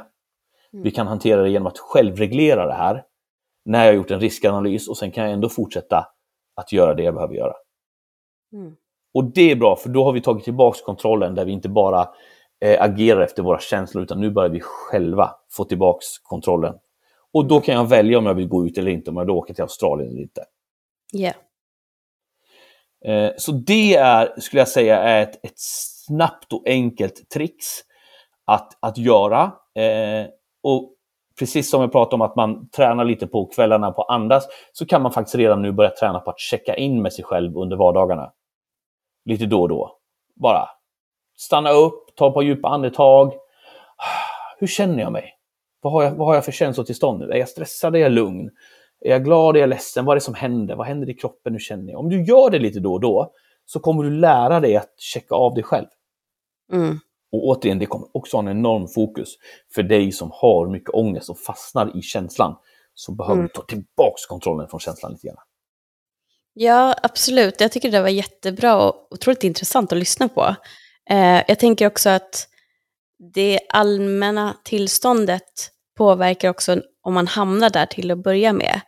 Mm. Vi kan hantera det genom att självreglera det här när jag har gjort en riskanalys och sen kan jag ändå fortsätta att göra det jag behöver göra. Mm. Och det är bra, för då har vi tagit tillbaka kontrollen där vi inte bara eh, agerar efter våra känslor, utan nu börjar vi själva få tillbaka kontrollen. Och då kan jag välja om jag vill gå ut eller inte, om jag då åker till Australien eller inte. Yeah. Eh, så det är, skulle jag säga, är ett, ett snabbt och enkelt trix att, att göra. Eh, och precis som jag pratade om att man tränar lite på kvällarna på andas, så kan man faktiskt redan nu börja träna på att checka in med sig själv under vardagarna. Lite då och då. Bara stanna upp, ta ett par djupa andetag. Ah, hur känner jag mig? Vad har jag, vad har jag för känslotillstånd nu? Är jag stressad? Är jag lugn? Är jag glad? Är jag ledsen? Vad är det som händer? Vad händer i kroppen? Hur känner jag? Om du gör det lite då och då så kommer du lära dig att checka av dig själv. Mm. Och återigen, det kommer också ha en enorm fokus för dig som har mycket ångest och fastnar i känslan. Så behöver mm. du ta tillbaks kontrollen från känslan lite grann. Ja, absolut. Jag tycker det var jättebra och otroligt intressant att lyssna på. Eh, jag tänker också att det allmänna tillståndet påverkar också om man hamnar där till att börja med.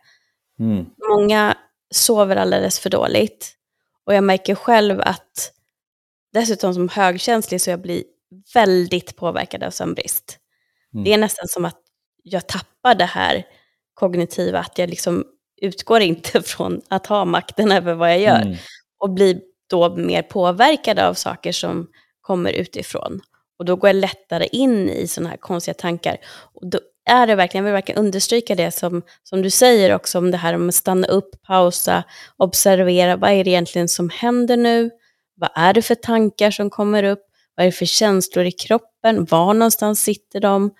Mm. Många sover alldeles för dåligt. Och jag märker själv att dessutom som högkänslig så jag blir väldigt påverkad av sömnbrist. Mm. Det är nästan som att jag tappar det här kognitiva, att jag liksom utgår inte från att ha makten över vad jag gör. Mm. Och blir då mer påverkad av saker som kommer utifrån. Och då går jag lättare in i sådana här konstiga tankar. Och då är det verkligen, jag vill verkligen understryka det som, som du säger också om det här om att stanna upp, pausa, observera, vad är det egentligen som händer nu? Vad är det för tankar som kommer upp? Vad är det för känslor i kroppen? Var någonstans sitter de?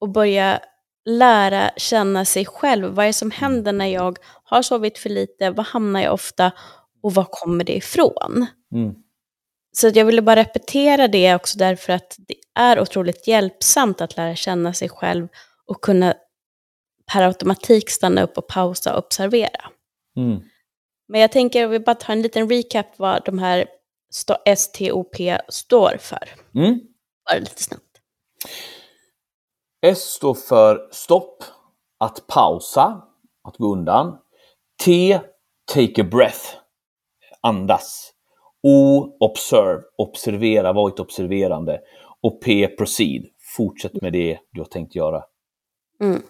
Och börja lära känna sig själv. Vad är det som händer när jag har sovit för lite? Var hamnar jag ofta? Och var kommer det ifrån? Mm. Så jag ville bara repetera det också därför att det är otroligt hjälpsamt att lära känna sig själv och kunna per automatik stanna upp och pausa och observera. Mm. Men jag tänker vi bara tar en liten recap vad de här STOP står för. Mm. Bara lite snabbt. S står för stopp, att pausa, att gå undan. T, take a breath, andas. O, observe, observera, var ett observerande. Och P, proceed, fortsätt med det du har tänkt göra. Mm.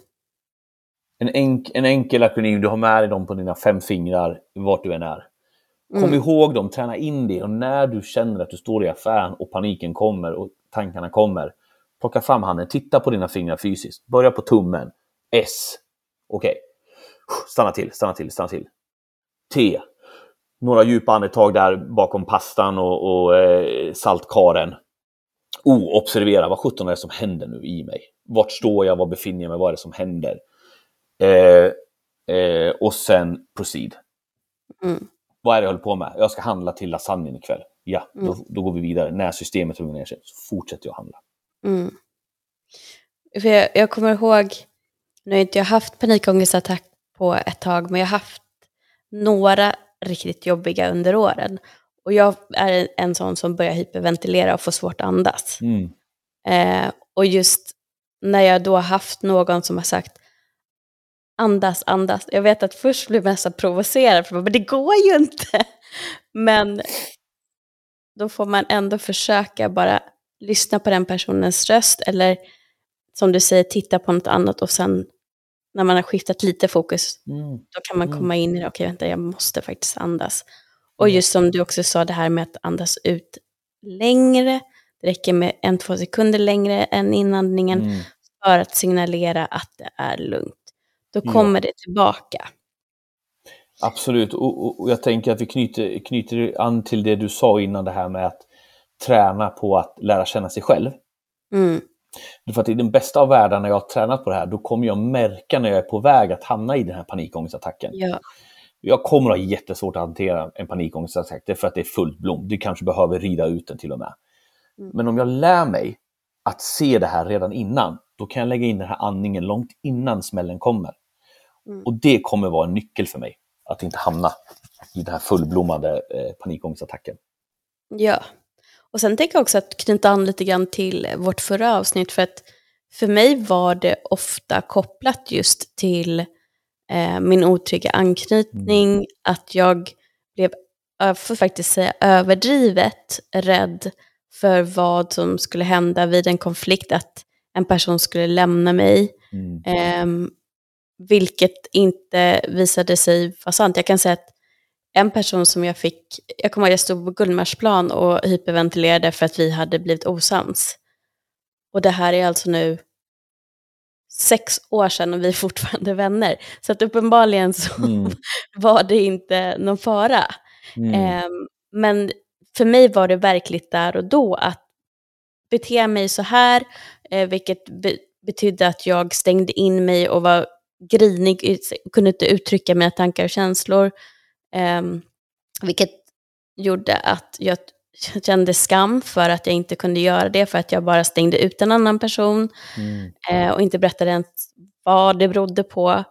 En, enk, en enkel akronym, du har med dig dem på dina fem fingrar, vart du än är. Kom mm. ihåg dem, träna in det och när du känner att du står i affären och paniken kommer och tankarna kommer, Plocka fram handen, titta på dina fingrar fysiskt. Börja på tummen. S. Okej. Okay. Stanna till, stanna till, stanna till. T. Några djupa andetag där bakom pastan och, och eh, saltkaren. O. Observera, vad sjutton är det som händer nu i mig? Vart står jag? Var befinner jag mig? Vad är det som händer? Eh, eh, och sen proceed. Mm. Vad är det jag håller på med? Jag ska handla till lasagnen ikväll. Ja, mm. då, då, går vi vidare. När systemet lugnar ner sig så fortsätter jag handla. Mm. För jag, jag, kommer ihåg, nu har inte jag haft panikångestattack på ett tag, men jag har haft några riktigt jobbiga under åren. Och jag är en sån som börjar hyperventilera och får svårt att andas. Mm. Eh, och just när jag då har haft någon som har sagt andas, andas. Jag vet att först blev jag nästan provocerad, för men det går ju inte. Men då får man ändå försöka bara lyssna på den personens röst eller som du säger, titta på något annat och sen när man har skiftat lite fokus, mm. då kan man mm. komma in i det, okej vänta, jag måste faktiskt andas. Och just som du också sa, det här med att andas ut längre, det räcker med en, två sekunder längre än inandningen mm. för att signalera att det är lugnt. Då kommer ja. det tillbaka. Absolut, och, och, och, jag tänker att vi knyter, knyter an till det du sa innan, det här med att träna på att lära känna sig själv. Mm. För att i den bästa av världar när jag har tränat på det här, då kommer jag märka när jag är på väg att hamna i den här panikångestattacken. Ja. Jag kommer att ha jättesvårt att hantera en panikångestattack, det är för att det är fullt blom. Du kanske behöver rida ut den till och med. Mm. Men om jag lär mig att se det här redan innan, då kan jag lägga in den här andningen långt innan smällen kommer. Mm. Och det kommer vara en nyckel för mig, att inte hamna i den här fullblommade eh, panikångestattacken. Ja, och sen tänker jag också att knyta an lite grann till vårt förra avsnitt, för att för mig var det ofta kopplat just till eh, min otrygga anknytning, mm. att jag blev, jag får faktiskt säga överdrivet rädd för vad som skulle hända vid en konflikt, att en person skulle lämna mig. Mm. Eh, vilket inte visade sig vara sant. Jag kan säga att en person som jag fick, jag kommer ihåg jag stod på Gullmarsplan och hyperventilerade för att vi hade blivit osams. Och det här är alltså nu sex år sedan och vi är fortfarande vänner. Så att uppenbarligen så mm. var det inte någon fara. Mm. Um, men för mig var det verkligt där och då att bete mig så här, eh, vilket be betydde att jag stängde in mig och var grinig, kunde inte uttrycka mina tankar och känslor. Um, vilket gjorde att jag kände skam för att jag inte kunde göra det, för att jag bara stängde ut en annan person mm. eh, och inte berättade ens vad det berodde på.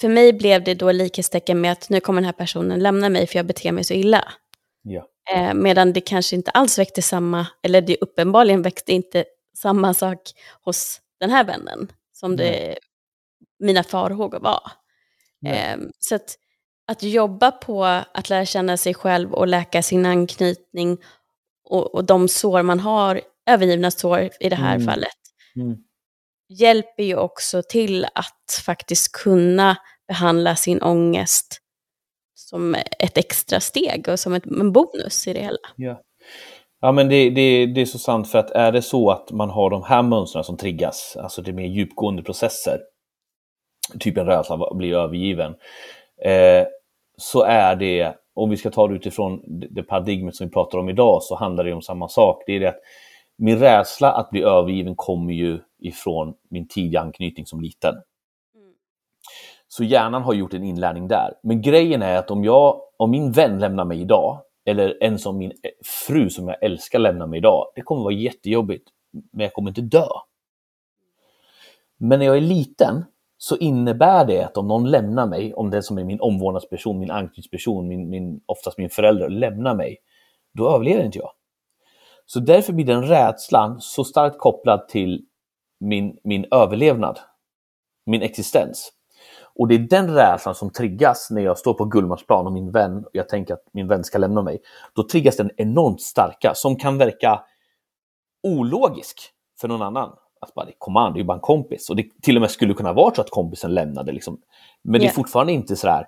För mig blev det då likhetstecken med att nu kommer den här personen lämna mig för jag beter mig så illa. Ja. Eh, medan det kanske inte alls väckte samma, eller det uppenbarligen väckte inte samma sak hos den här vännen som det, mina farhågor var. Eh, så att att jobba på att lära känna sig själv och läka sin anknytning och, och de sår man har, övergivna sår i det här mm. fallet, mm. hjälper ju också till att faktiskt kunna behandla sin ångest som ett extra steg och som ett, en bonus i det hela. Ja. Ja, men det, det, det är så sant, för att är det så att man har de här mönstren som triggas, alltså det är mer djupgående processer, typ en rädsla blir övergiven, eh, så är det, om vi ska ta det utifrån det paradigmet som vi pratar om idag, så handlar det om samma sak. Det är det att min rädsla att bli övergiven kommer ju ifrån min tidiga anknytning som liten. Mm. Så hjärnan har gjort en inlärning där. Men grejen är att om, jag, om min vän lämnar mig idag, eller en som min fru som jag älskar lämnar mig idag, det kommer vara jättejobbigt, men jag kommer inte dö. Men när jag är liten så innebär det att om någon lämnar mig, om den som är min omvårdnadsperson, min anknytningsperson, min, min, oftast min förälder, lämnar mig, då överlever inte jag. Så därför blir den rädslan så starkt kopplad till min, min överlevnad, min existens. Och det är den rädslan som triggas när jag står på Gullmarsplan och min vän, och jag tänker att min vän ska lämna mig. Då triggas den enormt starka, som kan verka ologisk för någon annan. Att bara, kom an, det är ju bara en kompis. Och det till och med skulle kunna vara så att kompisen lämnade. Liksom. Men yeah. det är fortfarande inte så här,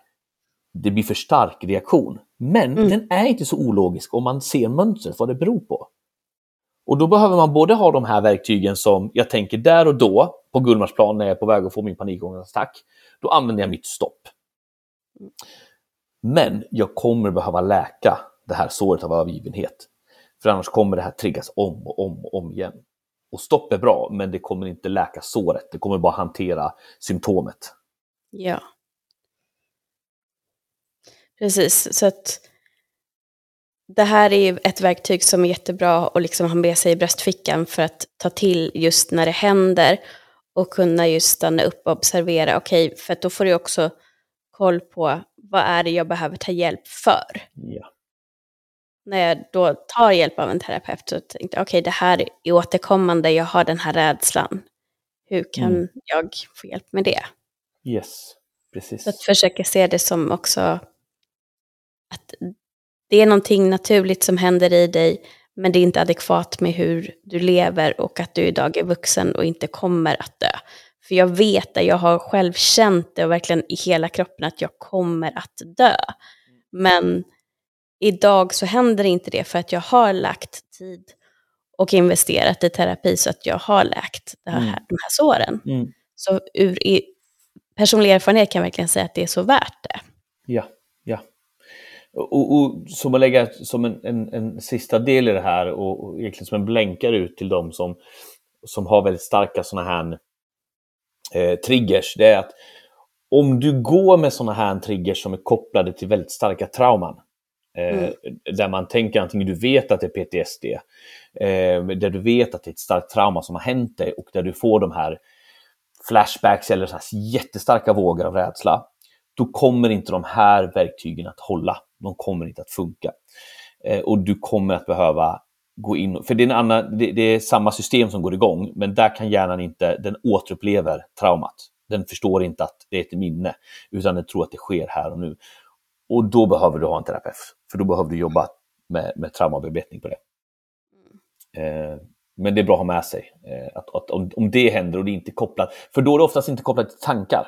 det blir för stark reaktion. Men mm. den är inte så ologisk om man ser mönstret, vad det beror på. Och då behöver man både ha de här verktygen som jag tänker där och då på Gullmarsplan när jag är på väg att få min panikångestattack. Då använder jag mitt stopp. Men jag kommer behöva läka det här såret av övergivenhet. För annars kommer det här triggas om och om och om igen. Och stopp är bra, men det kommer inte läka såret. Det kommer bara hantera symptomet. Ja. Precis, så att det här är ett verktyg som är jättebra att liksom ha med sig i bröstfickan för att ta till just när det händer och kunna just stanna upp och observera. Okej, okay, för då får du också koll på vad är det jag behöver ta hjälp för. Ja. När jag då tar hjälp av en terapeut så tänkte jag okej, okay, det här är återkommande, jag har den här rädslan. Hur kan mm. jag få hjälp med det? Yes, precis. Så att försöka se det som också att det är någonting naturligt som händer i dig, men det är inte adekvat med hur du lever och att du idag är vuxen och inte kommer att dö. För jag vet det, jag har själv känt det och verkligen i hela kroppen att jag kommer att dö. Men idag så händer inte det för att jag har lagt tid och investerat i terapi så att jag har läkt det här, mm. de här såren. Mm. Så ur personlig erfarenhet kan jag verkligen säga att det är så värt det. Ja, ja. Och, och som att lägga som en, en, en, sista del i det här och, och egentligen som en blänkare ut till dem som, som har väldigt starka sådana här eh, triggers, det är att om du går med sådana här triggers som är kopplade till väldigt starka trauman, mm. där man tänker antingen du vet att det är PTSD, eh, där du vet att det är ett starkt trauma som har hänt dig och där du får de här flashbacks eller så här jättestarka vågor av rädsla, då kommer inte de här verktygen att hålla. De kommer inte att funka. Eh, och du kommer att behöva gå in, för det är, en annan, det, är samma system som går igång, men där kan hjärnan inte, den återupplever traumat. Den förstår inte att det är ett minne, utan den tror att det sker här och nu. Och då behöver du ha en terapeut, för då behöver du jobba med, med traumabearbetning på det. Eh, men det är bra att ha med sig, eh, att, att om, om, det händer och det är inte kopplat, för då är det oftast inte kopplat till tankar.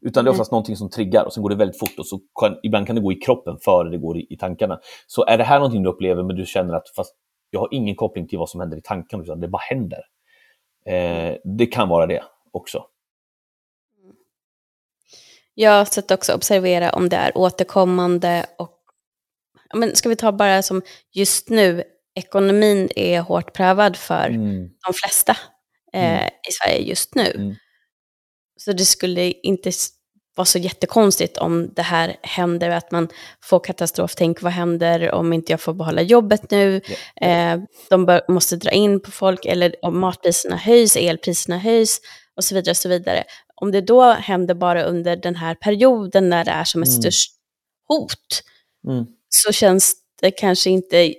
Utan det är mm. oftast mm. någonting som triggar och sen går det väldigt fort och så kan, ibland kan det gå i kroppen före det går i, i tankarna. Så är det här någonting du upplever men du känner att fast jag har ingen koppling till vad som händer i tankarna utan det bara händer. Eh, det kan vara det också. Jag har sett också observera om det är återkommande och men ska vi ta bara som just nu, ekonomin är hårt prövad för mm. de flesta eh, mm. i Sverige just nu. Mm. Så det skulle inte vara så jättekonstigt om det här händer, att man får katastroftänk, vad händer om inte jag får behålla jobbet nu? Yeah. Eh, de bör, måste dra in på folk, eller om matpriserna höjs, elpriserna höjs och så vidare. Och så vidare. Om det då händer bara under den här perioden när det är som ett mm. störst hot, mm. så känns det kanske inte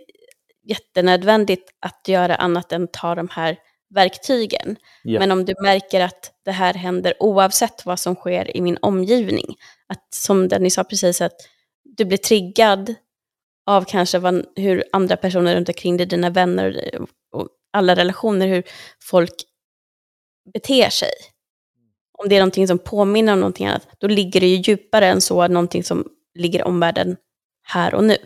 jättenödvändigt att göra annat än ta de här verktygen. Yeah. Men om du märker att det här händer oavsett vad som sker i min omgivning, att som ni sa precis, att du blir triggad av kanske vad, hur andra personer runt omkring dig, dina vänner och alla relationer, hur folk beter sig. Om det är någonting som påminner om någonting annat, då ligger det ju djupare än så, någonting som ligger i omvärlden här och nu.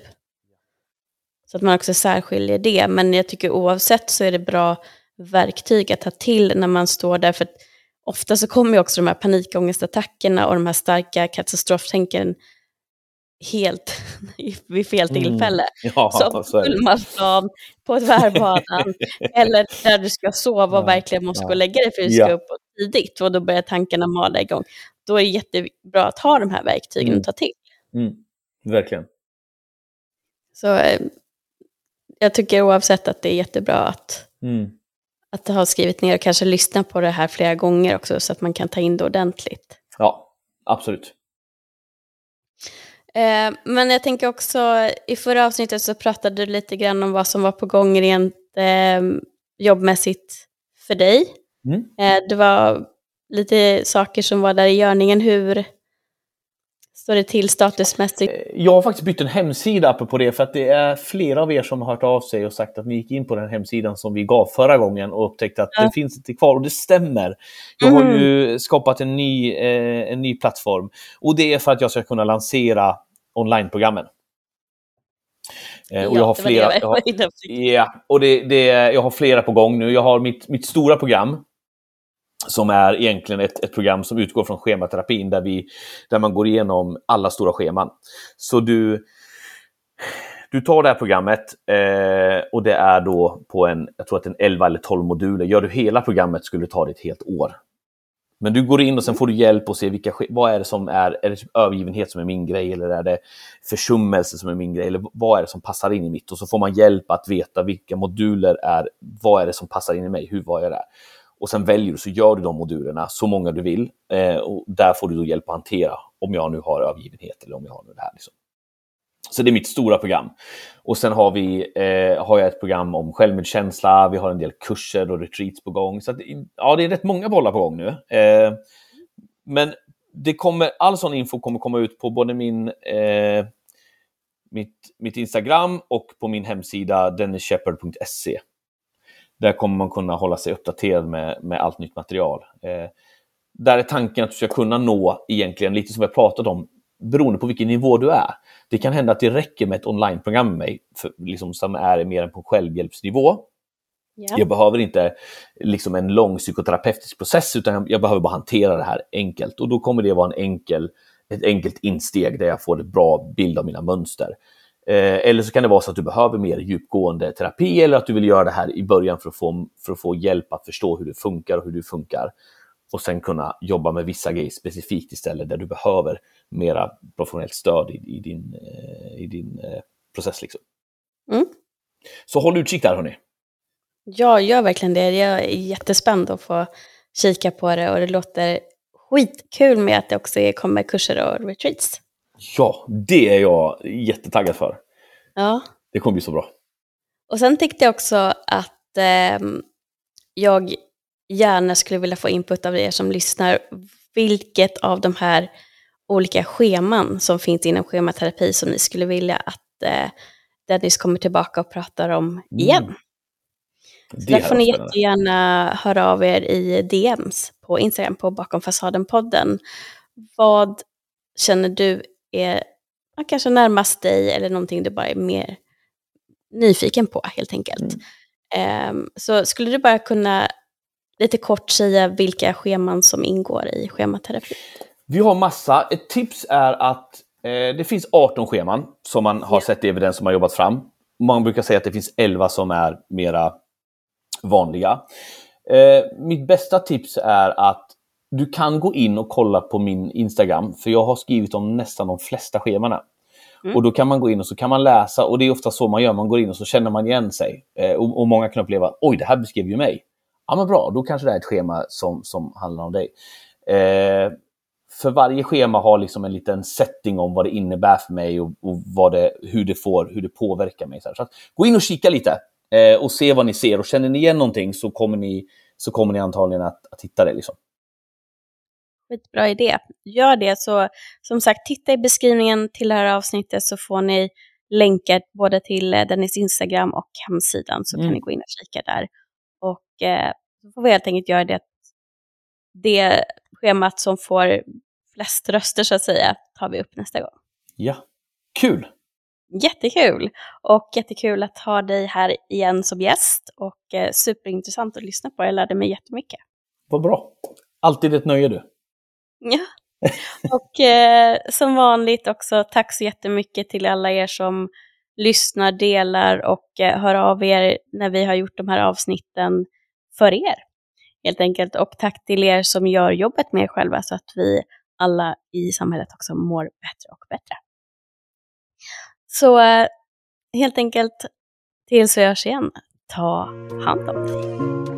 Så att man också särskiljer det. Men jag tycker oavsett så är det bra verktyg att ta till när man står där. För ofta så kommer ju också de här panikångestattackerna och de här starka katastroftänken helt vid fel mm. tillfälle. Mm. Ja, Som Gullmarsplan på tvärbanan eller där du ska sova och verkligen måste ja. gå och lägga dig för att du ska ja. upp tidigt och då börjar tankarna mala igång. Då är det jättebra att ha de här verktygen mm. att ta till. Mm. Verkligen. Så eh, jag tycker oavsett att det är jättebra att mm att ha skrivit ner och kanske lyssna på det här flera gånger också så att man kan ta in det ordentligt. Ja, absolut. Eh, men jag tänker också, i förra avsnittet så pratade du lite grann om vad som var på gång rent eh, jobbmässigt för dig. Mm. Eh, det var lite saker som var där i görningen. Hur, står det till statusmässigt? Eh, jag har faktiskt bytt en hemsida på det för att det är flera av er som har hört av sig och sagt att ni gick in på den hemsidan som vi gav förra gången och upptäckte att ja. det finns inte kvar och det stämmer. Jag har mm. ju skapat en ny, eh, en ny plattform och det är för att jag ska kunna lansera onlineprogrammen. Eh, och jag har flera, jag har, ja, och det, det, jag har flera på gång nu. Jag har mitt, mitt stora program som är egentligen ett, ett program som utgår från schematerapin där, vi, där man går igenom alla stora scheman. Så du, du tar det här programmet eh, och det är då på en, jag tror att en 11 eller 12 moduler. Gör du hela programmet skulle det ta dig ett helt år. Men du går in och sen får du hjälp och se vilka, vad är det som är, är det typ övergivenhet som är min grej eller är det försummelse som är min grej eller vad är det som passar in i mitt? Och så får man hjälp att veta vilka moduler är, vad är det som passar in i mig, hur var jag där? Och sen väljer du, så gör du de modulerna, så många du vill. Eh, och där får du då hjälp att hantera om jag nu har övergivenhet eller om jag har det här. Liksom. Så det är mitt stora program. Och sen har, vi, eh, har jag ett program om självmedkänsla, vi har en del kurser och retreats på gång. Så att, ja, det är rätt många bollar på gång nu. Eh, men det kommer, all sån info kommer komma ut på både min, eh, mitt, mitt Instagram och på min hemsida dennisshepherd.se. Där kommer man kunna hålla sig uppdaterad med, med allt nytt material. Eh, där är tanken att du ska kunna nå, egentligen lite som vi har pratat om, beroende på vilken nivå du är. Det kan hända att det räcker med ett onlineprogram med mig för, liksom, som är mer på självhjälpsnivå. Yeah. Jag behöver inte liksom, en lång psykoterapeutisk process utan jag, behöver bara hantera det här enkelt. Och då kommer det vara en enkel, ett enkelt insteg där jag får en bra bild av mina mönster. Eh, eller så kan det vara så att du behöver mer djupgående terapi eller att du vill göra det här i början för att få, för att få hjälp att förstå hur det funkar och hur du funkar. Och sen kunna jobba med vissa grejer specifikt istället där du behöver mera professionellt stöd i, i din, eh, i din eh, process. Liksom. Mm. Så håll utkik där hörni. Ja, gör verkligen det. Jag är jättespänd att få kika på det och det låter skitkul med att det också kommer kurser och retreats. Ja, det är jag jättetaggad för. Ja. Det kommer bli så bra. Och sen tyckte jag också att eh, jag gärna skulle vilja få input av er som lyssnar. Vilket av de här olika scheman som finns inom schematerapi som ni skulle vilja att eh, Dennis kommer tillbaka och pratar om mm. igen. Mm. Så där får ni jättegärna höra av er i DMs på Instagram på Bakom fasaden-podden. Vad känner du är kanske närmast dig eller någonting du bara är mer nyfiken på helt enkelt. Mm. Um, så skulle du bara kunna lite kort säga vilka scheman som ingår i schematerapi? Vi har massa. Ett tips är att eh, det finns 18 scheman som man har sett i evidens som har jobbat fram. Man brukar säga att det finns 11 som är mera vanliga. Eh, mitt bästa tips är att du kan gå in och kolla på min Instagram, för jag har skrivit om nästan de flesta schemana. Mm. Och då kan man gå in och så kan man läsa, och det är ofta så man gör, man går in och så känner man igen sig. Eh, och, och, många kan uppleva, oj, det här beskrev ju mig. Ja, men bra, då kanske det är ett schema som, som handlar om dig. Eh, för varje schema har liksom en liten setting om vad det innebär för mig och, och vad det, hur, det får, hur det påverkar mig. Så, så gå in och kika lite eh, och se vad ni ser. Och känner ni igen någonting så kommer ni, så kommer ni antagligen att, att hitta det. Liksom. Skitbra idé. Gör det. Så som sagt, titta i beskrivningen till det här avsnittet så får ni länkar både till eh, Dennis Instagram och hemsidan så mm. kan ni gå in och kika där. Och eh, så får vi helt enkelt göra det, det schemat som får flest röster så att säga tar vi upp nästa gång. Ja, kul! Jättekul! Och jättekul att ha dig här igen som gäst och eh, superintressant att lyssna på. Jag lärde mig jättemycket. Vad bra! Alltid ett nöje du. Ja. Och eh, som vanligt också tack så jättemycket till alla er som lyssnar, delar och eh, hör av er när vi har gjort de här avsnitten för er. Helt enkelt. Och tack till er som gör jobbet med er själva så att vi alla i samhället också mår bättre och bättre. Så eh, helt enkelt tills vi hörs igen, ta hand om dig.